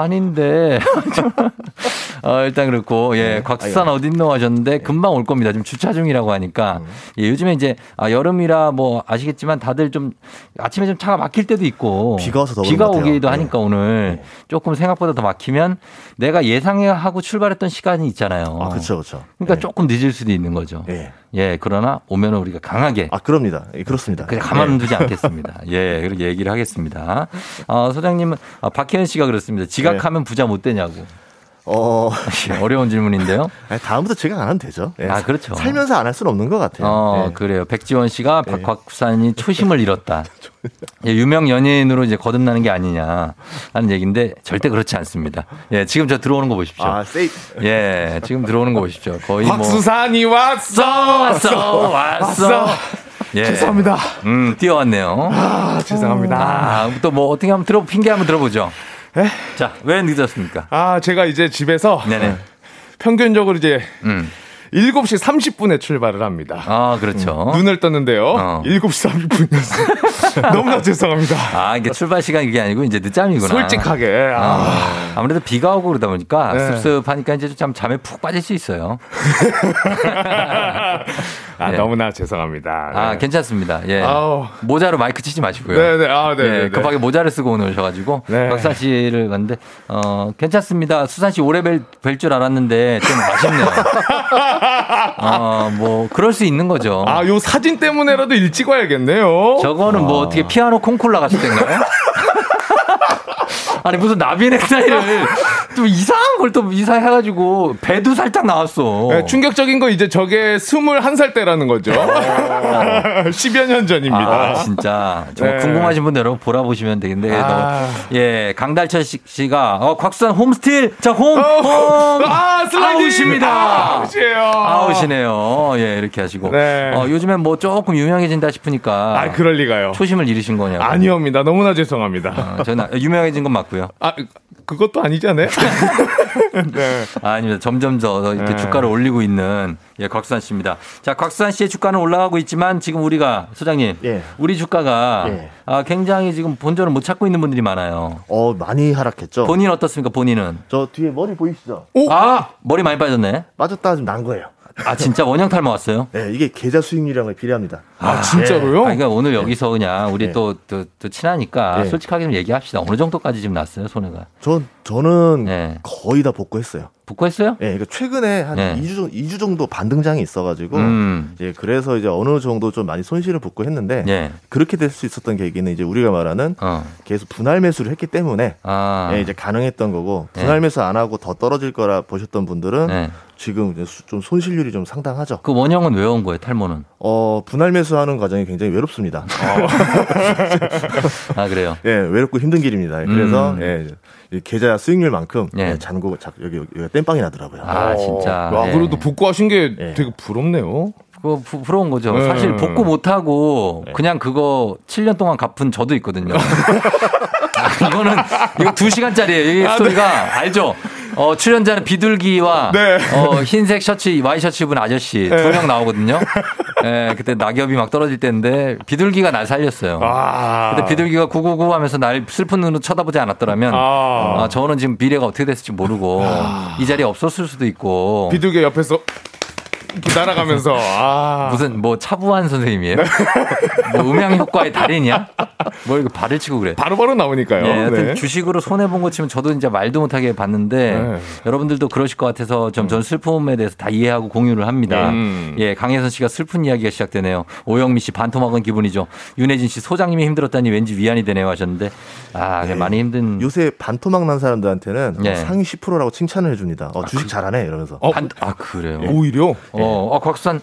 아닌데. 어, 일단 그렇고, 예, 곽수산 어딨노 하셨는데, 금방 올 겁니다. 지금 주차 중이라고 하니까. 예, 요즘에 이제, 아, 여름이라 뭐 아시겠지만 다들 좀 아침에 좀 차가 막힐 때도 있고. 비가 와서 더 비가. 오기도 네. 하니까 오늘 조금 생각보다 더 막히면 내가 예상하고 출발했던 시간이 있잖아요. 아, 그렇죠, 그렇죠. 그러니까 조금 늦을 수도 있는 거죠. 예. 예, 그러나 오면은 우리가 강하게. 아, 그럽니다. 예, 그렇습니다. 그냥 가만 예. 두지 않겠습니다. 예, 그렇게 얘기를 하겠습니다. 어, 소장님은, 아, 박혜연 씨가 그렇습니다. 지각하면 부자 못 되냐고. 어. 예, 어려운 질문인데요. 아니, 다음부터 제가 안 하면 되죠. 예. 아, 그렇죠. 살면서 안 할 수는 없는 것 같아요. 어, 예. 그래요. 백지원 씨가 박곽산이 초심을 잃었다. 예, 유명 연예인으로 이제 거듭나는 게 아니냐 하는 얘기인데 절대 그렇지 않습니다. 예, 지금 저 들어오는 거 보십시오. 아, 세이. 예, 지금 들어오는 거 보십시오. 거의 뭐. 박수산이 왔어 왔어, 왔어. 예. 죄송합니다. 음, 뛰어왔네요. 아, 죄송합니다. 아, 또뭐 어떻게 한번 들어, 핑계 한번 들어보죠. 자, 왜 늦었습니까? 아, 제가 이제 집에서 네네. 평균적으로 이제 음. 7시 30분에 출발을 합니다. 아, 그렇죠. 눈을 떴는데요. 어. 7시 30분이었어요. 너무나 죄송합니다. 아, 이게 출발 시간 이게 아니고 이제 늦잠이구나. 솔직하게. 아. 아, 아무래도 비가 오고 그러다 보니까 네. 습습하니까 이제 좀 잠에 푹 빠질 수 있어요. 아, 예. 너무나 죄송합니다. 아, 네. 괜찮습니다. 예. 아우. 모자로 마이크 치지 마시고요. 네네. 아, 네. 예, 네, 네. 급하게 모자를 쓰고 오늘 오셔가지고 네. 박사 씨를 봤는데 어 괜찮습니다. 수산 씨 오래 뵐 줄 알았는데 좀 아쉽네요. 어뭐 그럴 수 있는 거죠. 아, 요 사진 때문에라도 일찍 와야겠네요. 저거는 뭐 어떻게 피아노 콩쿨 나갔을 때인가요? 아니 무슨 나비 넥타이를 좀 이상한 걸 또 이사해가지고 배도 살짝 나왔어. 네, 충격적인 거 이제 저게 21살 때라는 거죠. 10여 년 전입니다. 아, 진짜. 네. 궁금하신 분들 여러분 보라 보시면 되겠는데. 아. 예, 강달철 씨- 씨가, 어, 곽수산 홈스틸. 자, 홈, 어, 홈. 아, 슬라이딩. 아웃입니다. 아웃이에요. 아웃이네요. 예, 이렇게 하시고. 네. 어, 요즘엔 뭐 조금 유명해진다 싶으니까. 아, 그럴 리가요. 초심을 잃으신 거냐고. 아니옵니다. 너무나 죄송합니다. 어, 저는 유명해진 건 맞고 요. 아, 그것도 아니잖아요. 네. 아, 아닙니다. 점점 더 이렇게 네. 주가를 올리고 있는 예, 곽수산 씨입니다. 자, 곽수산 씨의 주가는 올라가고 있지만 지금 우리가 소장님, 예. 우리 주가가 예. 아, 굉장히 지금 본전을 못 찾고 있는 분들이 많아요. 어, 많이 하락했죠. 본인 어떻습니까? 본인은? 저 뒤에 머리 보이시죠? 아, 머리 많이 빠졌네. 빠졌다 좀난 거예요. 아, 진짜 원형 탈모 왔어요? 네, 이게 계좌 수익률이랑 비례합니다. 아, 진짜로요? 아, 그러니까 오늘 여기서 그냥 우리 예. 또, 또, 또 친하니까 예. 솔직하게 좀 얘기합시다. 어느 정도까지 지금 났어요, 손해가? 전 저는 네. 거의 다 복구했어요. 복구했어요? 예, 그러니까 최근에 한 네. 2주, 정- 2주 정도 반등장이 있어가지고, 음. 이제 그래서 이제 어느 정도 좀 많이 손실을 복구했는데, 예. 그렇게 될 수 있었던 계기는 이제 우리가 말하는 어. 계속 분할 매수를 했기 때문에, 아. 예, 이제 가능했던 거고, 네. 분할 매수 안 하고 더 떨어질 거라 보셨던 분들은 네. 지금 좀 손실률이 좀 상당하죠. 그 원형은 왜 온 거예요, 탈모는? 어, 분할 매수하는 과정이 굉장히 외롭습니다. 아, 그래요? 예, 외롭고 힘든 길입니다. 그래서 음. 예, 이 계좌 수익률만큼 예. 예, 잔고 자, 여기 여기 땜빵이 나더라고요. 아, 진짜. 와, 예. 그래도 복구하신 게 예. 되게 부럽네요. 그거 부, 부러운 거죠. 네. 사실 복구 못하고 그냥 그거 7년 동안 갚은 저도 있거든요. 아, 이거는, 이거 2시간짜리예요. 이 아, 스토리가. 알죠? 어, 출연자는 비둘기와 네. 어, 흰색 셔츠, 와이셔츠 입은 아저씨 두명 나오거든요. 예, 그때 낙엽이 막 떨어질 때인데 비둘기가 날 살렸어요. 아. 근데 비둘기가 구구구 하면서 날 슬픈 눈으로 쳐다보지 않았더라면 아. 아, 저는 지금 미래가 어떻게 됐을지 모르고 이 자리에 없었을 수도 있고 비둘기 옆에서 이렇게 날아가면서 아. 무슨 뭐 차부한 선생님이에요? 뭐 음향 효과의 달인이야? 뭐 이거 발을 치고 그래. 바로바로 나오니까요. 예, 하여튼 네. 주식으로 손해 본 거 치면 저도 이제 말도 못하게 봤는데 네. 여러분들도 그러실 것 같아서 좀 전 슬픔에 대해서 다 이해하고 공유를 합니다. 음. 예, 강혜선 씨가 슬픈 이야기가 시작되네요. 오영미 씨 반토막은 기분이죠. 윤혜진 씨 소장님이 힘들었다니 왠지 위안이 되네요 하셨는데 아 예. 많이 힘든. 요새 반토막 난 사람들한테는 예. 어, 상위 10%라고 칭찬을 해줍니다. 어, 주식 잘하네 이러면서. 어, 반, 아 그래요. 오히려 어, 어 곽수산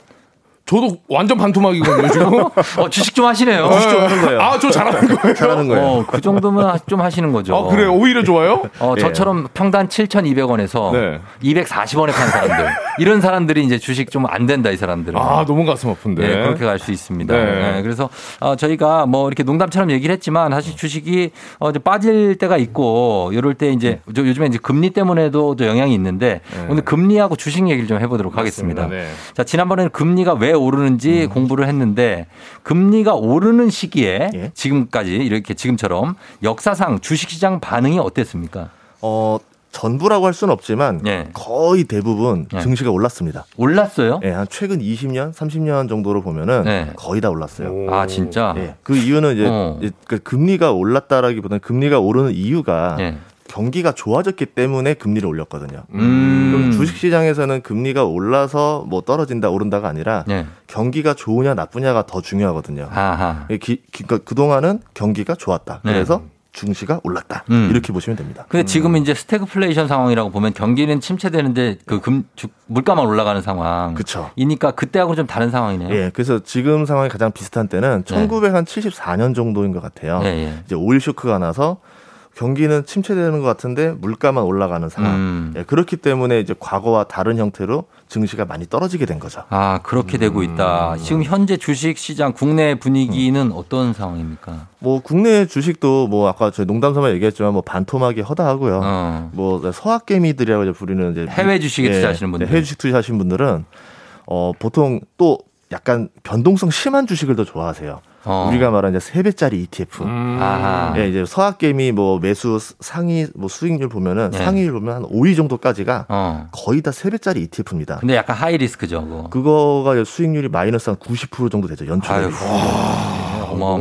저도 완전 반토막이거든요, 지금. 어, 주식 좀 하시네요. 주식 좀 하는 거예요. 아, 저 잘하는 거예요. 잘하는 거예요. 어, 그 정도면 하- 좀 하시는 거죠. 아, 그래요? 오히려 좋아요? 어, 예. 저처럼 평단 7,200원에서 네. 240원에 파는 사람들. 이런 사람들이 이제 주식 좀 안 된다, 이 사람들은. 아, 너무 가슴 아픈데. 네, 그렇게 갈 수 있습니다. 네. 네, 그래서 어, 저희가 뭐 이렇게 농담처럼 얘기를 했지만 사실 주식이 어, 좀 빠질 때가 있고 이럴 때 이제 저 요즘에 이제 금리 때문에도 또 영향이 있는데 네. 오늘 금리하고 주식 얘기를 좀 해보도록 하겠습니다. 네. 음. 자, 지난번에는 금리가 왜 오르는지 공부를 했는데 금리가 오르는 시기에 예. 지금까지 이렇게 지금처럼 역사상 주식시장 반응이 어땠습니까? 어, 전부라고 할 수는 없지만 예. 거의 대부분 예. 증시가 올랐습니다. 올랐어요? 예, 한 최근 20년, 30년 정도로 보면은 네. 거의 다 올랐어요. 아, 진짜? 예, 그 이유는 이제, 어. 그 금리가 올랐다라기보다는 금리가 오르는 이유가 예. 경기가 좋아졌기 때문에 금리를 올렸거든요. 음. 그럼 주식시장에서는 금리가 올라서 뭐 떨어진다 오른다가 아니라 예. 경기가 좋으냐 나쁘냐가 더 중요하거든요. 아하. 기, 기, 그러니까 그동안은 경기가 좋았다. 네. 그래서 증시가 올랐다. 음. 이렇게 보시면 됩니다. 근데 지금 이제 스태그플레이션 상황이라고 보면 경기는 침체되는데 그 금, 주- 물가만 올라가는 상황. 그쵸. 이니까 그때하고는 좀 다른 상황이네요. 예, 그래서 지금 상황이 가장 비슷한 때는 네. 1974년 정도인 것 같아요. 예, 예. 이제 오일 쇼크가 나서 경기는 침체되는 것 같은데 물가만 올라가는 상황. 음. 예, 그렇기 때문에 이제 과거와 다른 형태로 증시가 많이 떨어지게 된 거죠. 아, 그렇게 되고 있다. 지금 현재 주식 시장 국내 분위기는 어떤 상황입니까? 뭐 국내 주식도 뭐 아까 저희 농담삼아 얘기했지만 뭐 반토막이 허다하고요. 어. 뭐 서학개미들이라고 부르는 이제 해외 주식에 투자하시는 분들. 네, 해외 주식 투자하시는 분들은 어 보통 또 약간 변동성 심한 주식을 더 좋아하세요. 어. 우리가 말하는 이제 세 배짜리 ETF. 아하. 예, 이제 서학개미 뭐 매수 상위 뭐 수익률 보면은 네. 상위율 보면 한 5위 정도까지가 어. 거의 다 세 배짜리 ETF입니다. 근데 약간 high risk죠, 그거. 그거가 수익률이 마이너스 한 90% 정도 되죠. 연초에.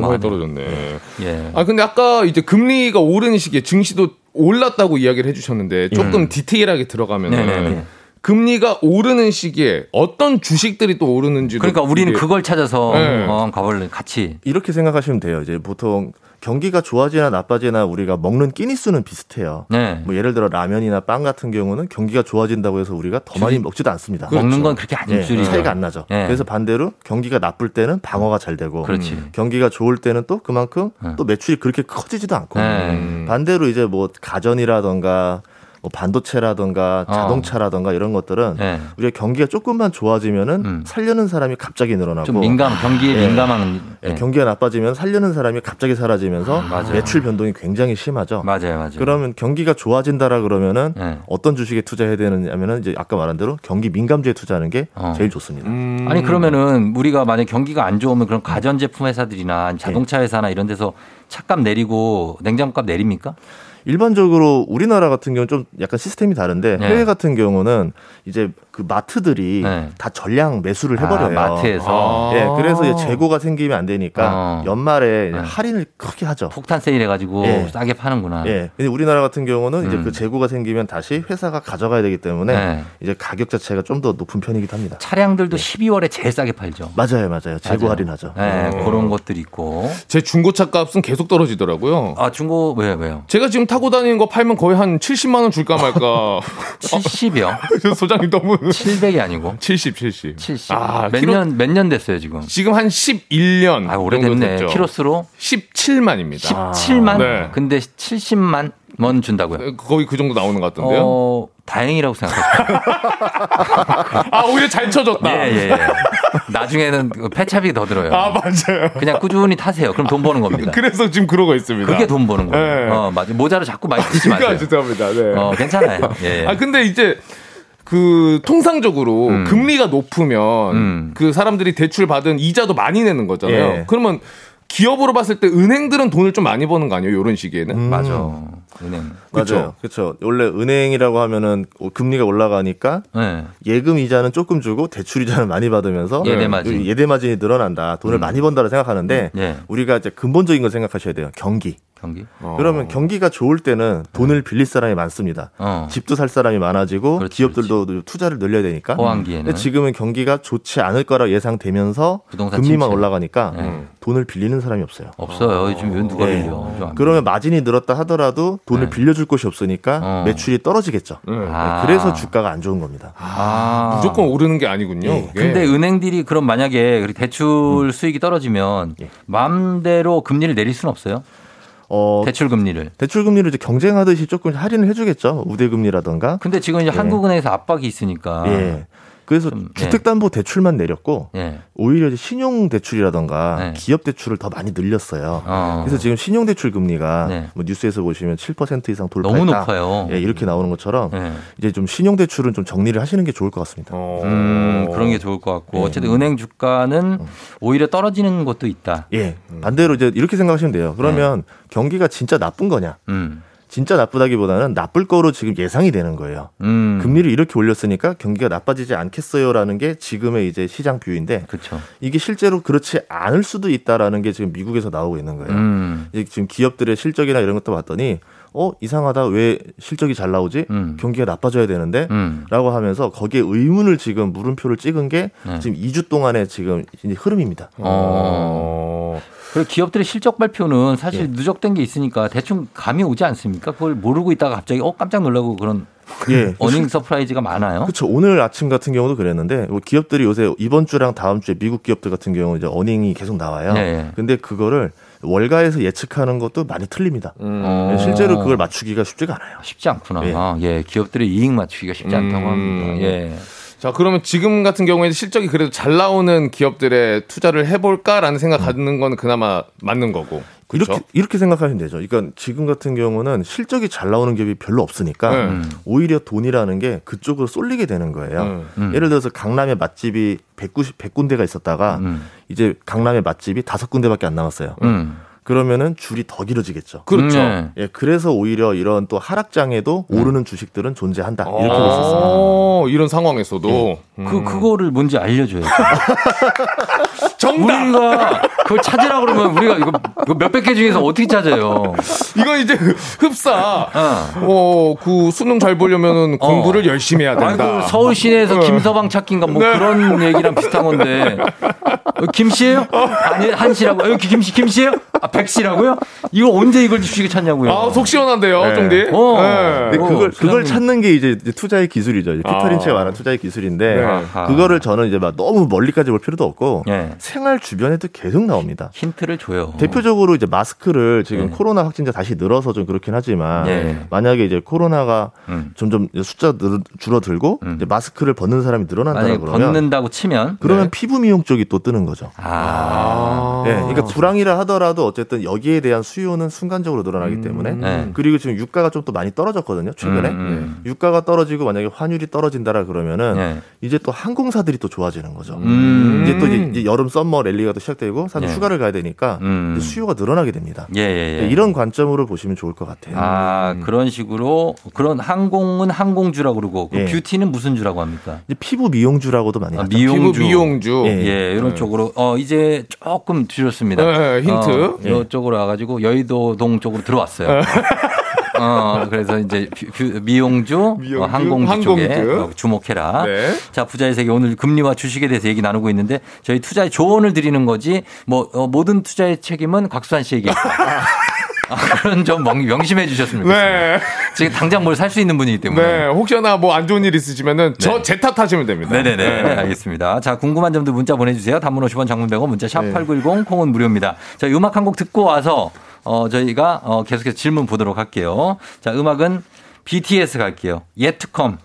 많이 떨어졌네. 예. 아 근데 아까 이제 금리가 오르는 시기에 증시도 올랐다고 이야기를 해주셨는데 조금 디테일하게 들어가면은 음. 네네네. 금리가 오르는 시기에 어떤 주식들이 또 오르는지 그러니까 우리는 그걸 찾아서 네. 어, 가볼래 같이. 이렇게 생각하시면 돼요. 이제 보통 경기가 좋아지나 나빠지나 우리가 먹는 끼니 수는 비슷해요. 네. 뭐 예를 들어 라면이나 빵 같은 경우는 경기가 좋아진다고 해서 우리가 더 많이 먹지도 않습니다. 먹는 건 그렇게 안 예, 줄이죠. 차이가 안 나죠. 예. 그래서 반대로 경기가 나쁠 때는 방어가 잘 되고 그렇지. 음, 경기가 좋을 때는 또 그만큼 예. 또 매출이 그렇게 커지지도 않고 네. 반대로 이제 뭐 가전이라던가 뭐 반도체라던가 어. 자동차라던가 이런 것들은 네. 우리가 경기가 조금만 좋아지면은 음. 살려는 사람이 갑자기 늘어나고 좀 민감, 경기에 예. 민감한. 예, 예. 경기가 나빠지면 살려는 사람이 갑자기 사라지면서 맞아요. 매출 변동이 굉장히 심하죠. 맞아요, 맞아요. 그러면 경기가 좋아진다라 그러면은 예. 어떤 주식에 투자해야 되느냐면은 이제 아까 말한 대로 경기 민감주에 투자하는 게 어. 제일 좋습니다. 아니 그러면은 우리가 만약 경기가 안 좋으면 그런 가전제품 회사들이나 네. 자동차 회사나 이런 데서 차값 내리고 냉장고값 내립니까? 일반적으로 우리나라 같은 경우는 좀 약간 시스템이 다른데 네. 해외 같은 경우는 이제 그 마트들이 네. 다 전량 매수를 해버려요. 아, 마트에서. 예, 그래서 이제 재고가 생기면 안 되니까 어. 연말에 이제 네. 할인을 크게 하죠. 폭탄 세일 해가지고 예. 싸게 파는구나. 예. 근데 우리나라 같은 경우는 이제 음. 그 재고가 생기면 다시 회사가 가져가야 되기 때문에 네. 이제 가격 자체가 좀 더 높은 편이기도 합니다. 차량들도 12월에 제일 싸게 팔죠. 맞아요, 맞아요. 재고 맞아요. 할인하죠. 네, 어. 그런 것들이 있고. 제 중고차 값은 계속 떨어지더라고요. 아 중고 왜 왜요? 제가 지금 타고 다니는 거 팔면 거의 한 70만 원 줄까 말까. 70이요? 소장님 너무 700이 아니고 70, 70. 70. 아, 몇 키로- 년 몇 년 됐어요 지금? 지금 한 11년. 아 오래됐네. 키로수로 17만입니다. 17만. 네. 근데 70만 원 준다고요? 거의 그 정도 나오는 것 같던데요. 어, 다행이라고 생각하죠. 아, 오히려 잘 쳐줬다. 예, 예, 예. 나중에는 그 폐차비 더 들어요. 아, 맞아요. 그냥 꾸준히 타세요. 그럼 돈 버는 겁니다. 그래서 지금 그러고 있습니다. 그게 돈 버는 거예요. 네. 어, 맞아. 모자로 자꾸 많이 쓰지 그러니까 마세요. 죄송합니다. 네. 어, 괜찮아요. 예. 아, 근데 이제 그 통상적으로 음. 금리가 높으면 음. 그 사람들이 대출 받은 이자도 많이 내는 거잖아요. 예. 그러면 기업으로 봤을 때 은행들은 돈을 좀 많이 버는 거 아니에요? 이런 시기에는? 음. 맞아. 은행. 그쵸? 맞아요. 그렇죠. 원래 은행이라고 하면은 금리가 올라가니까 네. 예금 이자는 조금 주고 대출 이자는 많이 받으면서 예대 마진. 이 예대 마진이 늘어난다. 돈을 음. 많이 번다고 생각하는데 예. 우리가 이제 근본적인 걸 생각하셔야 돼요. 경기. 경기. 그러면 경기가 좋을 때는 돈을 빌릴 사람이 많습니다. 어. 집도 살 사람이 많아지고 기업들도 투자를 늘려야 되니까. 호황기에는. 근데 지금은 경기가 좋지 않을 거라 예상되면서 부동산 금리만 침체. 올라가니까 네. 돈을 빌리는 사람이 없어요. 없어요. 요즘 이건 누가 네. 빌려. 그러면 마진이 늘었다 하더라도 돈을 네. 빌려줄 곳이 없으니까 어. 매출이 떨어지겠죠. 네, 아. 그래서 주가가 안 좋은 겁니다. 아. 무조건 오르는 게 아니군요. 예. 그게. 근데 은행들이 그럼 만약에 대출 음. 수익이 떨어지면 예. 마음대로 금리를 내릴 수는 없어요. 어, 대출 금리를. 대출 금리를 이제 경쟁하듯이 조금 할인을 해주겠죠. 우대 금리라던가. 근데 지금 이제 예. 한국은행에서 압박이 있으니까. 예. 그래서 좀, 예. 주택담보대출만 내렸고 예. 오히려 이제 신용대출이라던가 네. 기업대출을 더 많이 늘렸어요. 어. 그래서 지금 신용대출 금리가 네. 뭐 뉴스에서 보시면 7% 이상 돌파했다. 너무 높아요. 예, 이렇게 나오는 것처럼 예. 이제 좀 신용대출은 좀 정리를 하시는 게 좋을 것 같습니다. 어. 음, 그런 게 좋을 것 같고 예. 어쨌든 은행 주가는 오히려 떨어지는 것도 있다. 예. 반대로 이제 이렇게 생각하시면 돼요. 그러면 경기가 진짜 나쁜 거냐? 음. 진짜 나쁘다기보다는 나쁠 거로 지금 예상이 되는 거예요. 음. 금리를 이렇게 올렸으니까 경기가 나빠지지 않겠어요라는 게 지금의 이제 시장 뷰인데 그렇죠. 이게 실제로 그렇지 않을 수도 있다라는 게 지금 미국에서 나오고 있는 거예요. 음. 이제 지금 기업들의 실적이나 이런 것도 봤더니 어 이상하다 왜 실적이 잘 나오지 음. 경기가 나빠져야 되는데 음. 라고 하면서 거기에 의문을 지금 물음표를 찍은 게 네. 지금 2주 동안의 지금 흐름입니다. 어. 그리고 기업들의 실적 발표는 사실 예. 누적된 게 있으니까 대충 감이 오지 않습니까? 그걸 모르고 있다가 갑자기 어 깜짝 놀라고 그런 예. earning surprise가 많아요. 그렇죠. 오늘 아침 같은 경우도 그랬는데 뭐 기업들이 요새 이번 주랑 다음 주에 미국 기업들 같은 경우 이제 earning이 계속 나와요. 네. 근데 그거를 월가에서 예측하는 것도 많이 틀립니다. 어. 네, 실제로 그걸 맞추기가 쉽지가 않아요. 쉽지 않구나. 예, 기업들의 이익 맞추기가 쉽지 않다고 음. 합니다. 예. 자, 그러면 지금 같은 경우에는 실적이 그래도 잘 나오는 기업들에 투자를 해볼까라는 생각 갖는 건 그나마 맞는 거고. 그렇죠? 이렇게 이렇게 생각하시면 되죠. 그러니까 지금 같은 경우는 실적이 잘 나오는 기업이 별로 없으니까 네. 음. 오히려 돈이라는 게 그쪽으로 쏠리게 되는 거예요. 음. 음. 예를 들어서 강남에 맛집이 190, 100군데가 있었다가 음. 이제 강남에 맛집이 다섯 군데밖에 안 남았어요. 음. 그러면은 줄이 더 길어지겠죠. 그렇죠. 네. 예, 그래서 오히려 이런 또 하락장에도 오르는 주식들은 존재한다. 이렇게 있습니다. 어, 이런 상황에서도. 음. 그 그거를 뭔지 알려줘요. 정답! 우리가 그걸 찾으라 그러면 우리가 이거, 이거 몇백 개 중에서 어떻게 찾아요? 이건 이제 흡사. 어. 어, 그 수능 잘 보려면은 공부를 열심히 해야 된다. 아니, 그 서울 시내에서 어. 김서방 찾기인가 뭐 네. 그런 얘기랑 비슷한 건데. 어, 김씨예요? 아니 한씨라고. 어, 여기 김씨 김씨예요? 아 백씨라고요? 이거 언제 이걸 주식에 찾냐고요? 아, 속 시원한데요, 네. 쫑디? 어. 네. 근데 그걸 어, 그걸 그냥- 찾는 게 이제 투자의 기술이죠. 이제 피터린치가 아. 말하는 투자의 기술인데 네. 그거를 저는 이제 막 너무 멀리까지 볼 필요도 없고 예. 생활 주변에도 계속 나옵니다. 힌트를 줘요. 대표적으로 이제 마스크를 지금 네. 코로나 확진자 다시 늘어서 좀 그렇긴 하지만 네. 만약에 이제 코로나가 음. 점점 숫자 늘, 줄어들고 음. 이제 마스크를 벗는 사람이 늘어난다 만약에 그러면 벗는다고 치면 그러면 네. 피부 미용 쪽이 또 뜨는 거죠. 아. 예, 그러니까 불황이라 하더라도 어쨌든 여기에 대한 수요는 순간적으로 늘어나기 때문에 네. 그리고 지금 유가가 좀 또 많이 떨어졌거든요 최근에 음, 음. 유가가 떨어지고 만약에 환율이 떨어진다라 그러면은 네. 이제 또 항공사들이 또 좋아지는 거죠. 음. 이제 또 이제, 이제 여름 summer rally가 또 시작되고 사실 네. 휴가를 가야 되니까 음. 이제 수요가 늘어나게 됩니다. 예, 예, 예. 이런 관점으로 보시면 좋을 것 같아요. 아, 그런 식으로 그런 항공은 항공주라고 그러고 그 예. 뷰티는 무슨 주라고 합니까? 이제 피부 미용주라고도 많이 아. 미용주. 피부 미용주. 예. 예, 이런 네. 쪽으로 어 이제 조금 줄였습니다. 네, 힌트. 어, 이쪽으로 와가지고 여의도동 쪽으로 들어왔어요. 어, 그래서 이제 뷰- 뷰- 미용주, 미용주, 어, 항공주, 쪽에 항공주. 어, 주목해라. 네. 자, 부자의 세계 오늘 금리와 주식에 대해서 얘기 나누고 있는데 저희 투자에 조언을 드리는 거지 뭐 어, 모든 투자의 책임은 곽수산 씨에게. 아, 그런 점 명- 명심해 주셨으면 좋겠습니다. 네. 지금 당장 뭘 살 수 있는 분이기 때문에. 네. 혹시나 뭐 안 좋은 일 있으시면은 저 제 탓하시면 됩니다. 네네 네. 알겠습니다. 자, 궁금한 점도 문자 보내주세요. 단문 50원, 장문 100원, 문자 샵 8910, 콩은 무료입니다. 자, 음악 한 곡 듣고 와서, 어, 저희가, 어, 계속해서 질문 보도록 할게요. 자, 음악은 BTS 갈게요. Come.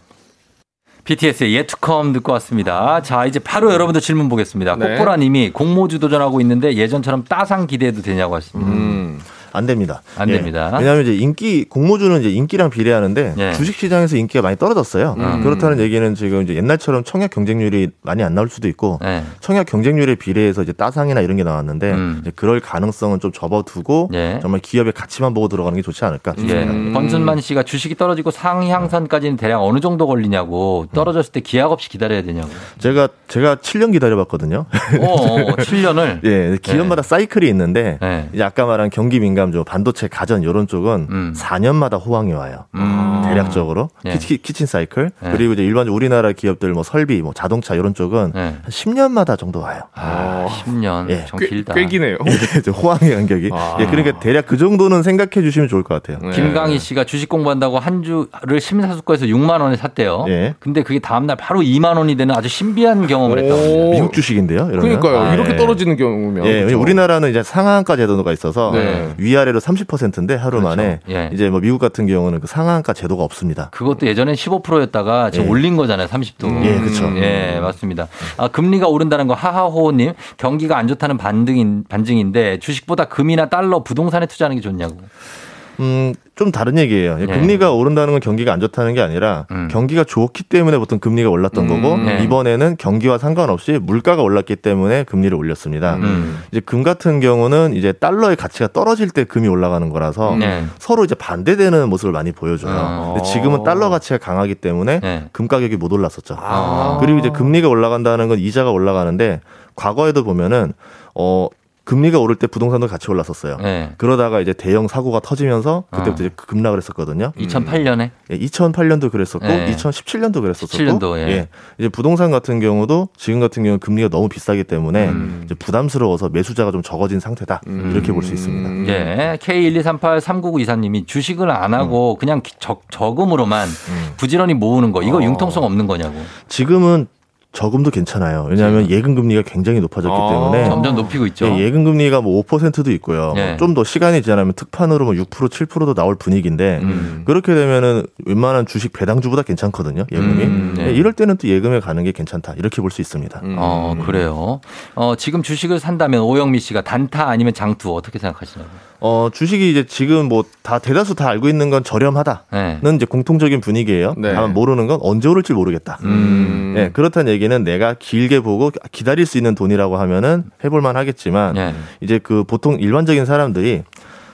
BTS의 come 듣고 왔습니다. 자, 이제 바로 여러분들 질문 보겠습니다. 네. 꼬꼬라 님이 공모주 도전하고 있는데 예전처럼 따상 기대해도 되냐고 하십니다. 음. 안 됩니다. 안 예. 됩니다. 왜냐하면 이제 인기 공모주는 이제 인기랑 비례하는데 예. 주식 시장에서 인기가 많이 떨어졌어요. 음. 그렇다는 얘기는 지금 이제 옛날처럼 청약 경쟁률이 많이 안 나올 수도 있고 네. 청약 경쟁률에 비례해서 이제 따상이나 이런 게 나왔는데 음. 그럴 가능성은 좀 접어두고 예. 정말 기업의 가치만 보고 들어가는 게 좋지 않을까 예. 싶습니다. 권순만 씨가 주식이 떨어지고 상향선까지는 대략 어느 정도 걸리냐고 떨어졌을 때 기약 없이 기다려야 되냐고. 제가 제가 7년 기다려봤거든요. 어, 어 7년을. 예, 기업마다 사이클이 있는데 네. 이제 아까 말한 경기 민감 미 감, 좀 반도체 가전 이런 쪽은 음. 4년마다 호황이 와요. 대략적으로 예. 키, 친 사이클 예. 그리고 이제 일반 우리나라 기업들 뭐 설비, 뭐 자동차 이런 쪽은 한 10년마다 정도 와요. 아, 10년. 예. 좀 길다. 꽤 기네요. 예, 호황의 간격이. 아. 예, 그러니까 대략 그 정도는 생각해 주시면 좋을 것 같아요. 김강희 씨가 주식 공부한다고 한 주를 심사숙고해서 6만 원에 샀대요. 예. 근데 그게 다음 날 바로 2만 원이 되는 아주 신비한 경험을 했다고 합니다. 미국 주식인데요. 이러면. 그러니까요. 아, 이렇게 예. 떨어지는 경우면. 예, 그렇죠. 우리나라는 이제 상한가 제도가 있어서 네. 위 아래로 30%인데 하루 그렇죠. 만에 예. 이제 뭐 미국 같은 경우는 그 상한가 제도가 없습니다. 그것도 예전엔 15%였다가 지금 예. 올린 거잖아요, 30도. 예, 그쵸. 예, 맞습니다. 아, 금리가 오른다는 거 하하호 님 경기가 안 좋다는 반등인 반증인데 주식보다 금이나 달러, 부동산에 투자하는 게 좋냐고. 음, 좀 다른 얘기예요. 예. 금리가 오른다는 건 경기가 안 좋다는 게 아니라 음. 경기가 좋기 때문에 보통 금리가 올랐던 거고 네. 이번에는 경기와 상관없이 물가가 올랐기 때문에 금리를 올렸습니다. 음. 이제 금 같은 경우는 이제 달러의 가치가 떨어질 때 금이 올라가는 거라서 네. 서로 이제 반대되는 모습을 많이 보여줘요. 어. 근데 지금은 달러 가치가 강하기 때문에 네. 금 가격이 못 올랐었죠. 아. 그리고 이제 금리가 올라간다는 건 이자가 올라가는데 과거에도 보면은 어 금리가 오를 때 부동산도 같이 올랐었어요. 네. 그러다가 이제 대형 사고가 터지면서 그때부터 어. 이제 급락을 했었거든요. 2008년에 예, 2008년도 그랬었고 네. 2017년도 그랬었고 17년도, 예. 이제 부동산 같은 경우도 지금 같은 경우 는 금리가 너무 비싸기 때문에 음. 이제 부담스러워서 매수자가 좀 적어진 상태다 이렇게 볼 수 있습니다. 예. K123839924 님이 주식을 안 하고 그냥 기- 적, 저금으로만 부지런히 모으는 거 이거 융통성 없는 거냐고. 지금은 저금도 괜찮아요. 왜냐하면 예금 금리가 굉장히 높아졌기 아, 때문에 점점 높이고 있죠. 예, 예금 금리가 뭐 5%도 있고요. 예. 좀더 시간이 지나면 특판으로 뭐 6% 7%도 나올 분위기인데 음. 그렇게 되면은 웬만한 주식 배당주보다 괜찮거든요. 예금이. 음, 네. 예, 이럴 때는 또 예금에 가는 게 괜찮다. 이렇게 볼 수 있습니다. 어, 그래요. 어, 지금 주식을 산다면 오영미 씨가 단타 아니면 장투 어떻게 생각하시나요? 어, 주식이 이제 지금 뭐 다 대다수 다 알고 있는 건 저렴하다는 네. 이제 공통적인 분위기예요. 네. 다만 모르는 건 언제 오를지 모르겠다. 음. 예, 그렇다는 얘기는 내가 길게 보고 기다릴 수 있는 돈이라고 하면은 해볼만 하겠지만 네. 이제 그 보통 일반적인 사람들이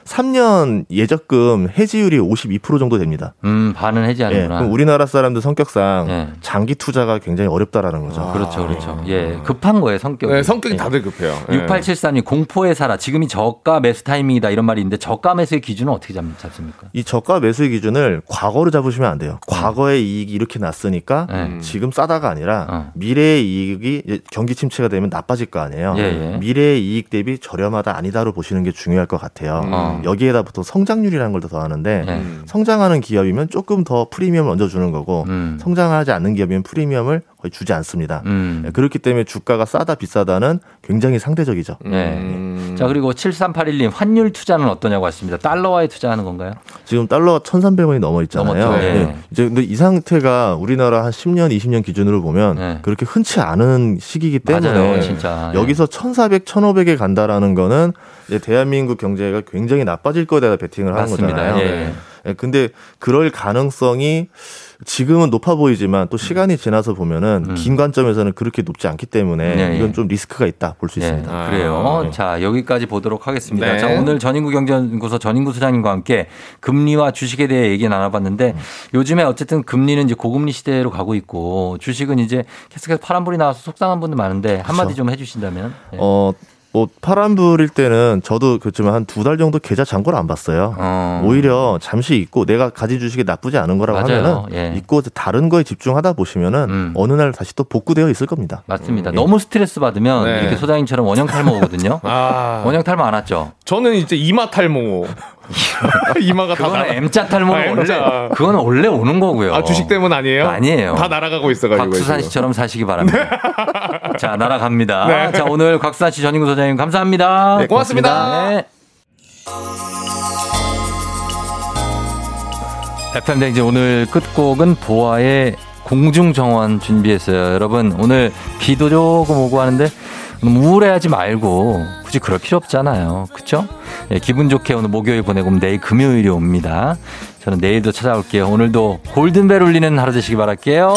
3년 예적금 해지율이 52% 정도 됩니다. 음, 반은 예, 해지하는구나. 그럼 우리나라 사람들 성격상 예. 장기 투자가 굉장히 어렵다라는 거죠. 그렇죠, 그렇죠. 예, 급한 거예요, 성격이. 네, 성격이 예. 다들 급해요. 예. 6873님 공포에 살아 지금이 저가 매수 타이밍이다 이런 말이 있는데 저가 매수의 기준은 어떻게 잡, 잡습니까? 이 저가 매수의 기준을 과거로 잡으시면 안 돼요. 과거의 이익이 이렇게 났으니까 네. 지금 싸다가 아니라 어. 미래의 이익이 경기 침체가 되면 나빠질 거 아니에요. 예, 예. 미래의 이익 대비 저렴하다 아니다로 보시는 게 중요할 것 같아요. 어. 여기에다 보통 성장률이라는 걸 더 더하는데 네. 성장하는 기업이면 조금 더 프리미엄을 얹어주는 거고 음. 성장하지 않는 기업이면 프리미엄을 거의 주지 않습니다. 음. 예, 그렇기 때문에 주가가 싸다 비싸다는 굉장히 상대적이죠. 네. 음. 자, 그리고 7381님 환율 투자는 어떠냐고 하십니다. 달러화에 투자하는 건가요? 지금 달러가 1,300원이 넘어 있잖아요. 네. 네. 이제 근데 이 상태가 우리나라 한 10년, 20년 기준으로 보면 네. 그렇게 흔치 않은 시기이기 때문에 맞아요, 진짜. 예. 여기서 1,400, 1,500에 간다라는 거는 대한민국 경제가 굉장히 나빠질 거에 대해 베팅을 하는 맞습니다. 거잖아요. 예. 예, 근데 그럴 가능성이 지금은 높아 보이지만 또 시간이 지나서 보면은 긴 관점에서는 그렇게 높지 않기 때문에 음. 네, 이건 예. 좀 리스크가 있다 볼수 예, 있습니다. 그래요. 네. 자, 여기까지 보도록 하겠습니다. 네. 자, 오늘 전인구 경제연구소 전인구 소장님과 함께 금리와 주식에 대해 얘기 나눠봤는데 요즘에 어쨌든 금리는 이제 고금리 시대로 가고 있고 주식은 이제 계속해서 파란불이 나와서 속상한 분들 많은데 한마디 좀 해주신다면. 예. 어, 뭐 파란 불일 때는 저도 그렇지만 한 두 달 정도 계좌 잔고를 안 봤어요. 어. 오히려 잠시 잊고 내가 가진 주식이 나쁘지 않은 거라고 맞아요. 하면은 예. 잊고 다른 거에 집중하다 보시면은 음. 어느 날 다시 또 복구되어 있을 겁니다. 맞습니다. 너무 스트레스 받으면 네. 이렇게 소장님처럼 원형 탈모 오거든요. 아, 원형 탈모 안 왔죠? 저는 이제 이마 탈모. 이마가 다 그거는 M자 탈모는 아, 원래 M자. 그거는 원래 오는 거고요. 아, 주식 때문 아니에요? 아니에요. 다 날아가고 있어가지고. 곽수산. 씨처럼 사시기 바랍니다. 자, 날아갑니다. 네. 자, 오늘 곽수산 씨 전인구 소장님 감사합니다. 네, 고맙습니다. 네. FM 댕지 오늘 끝곡은 보아의 공중정원 준비했어요. 여러분, 오늘 비도 조금 오고 하는데 우울해하지 말고 굳이 그럴 필요 없잖아요. 그쵸? 예, 기분 좋게 오늘 목요일 보내고 내일 금요일이 옵니다. 저는 내일도 찾아올게요. 오늘도 골든벨 울리는 하루 되시기 바랄게요.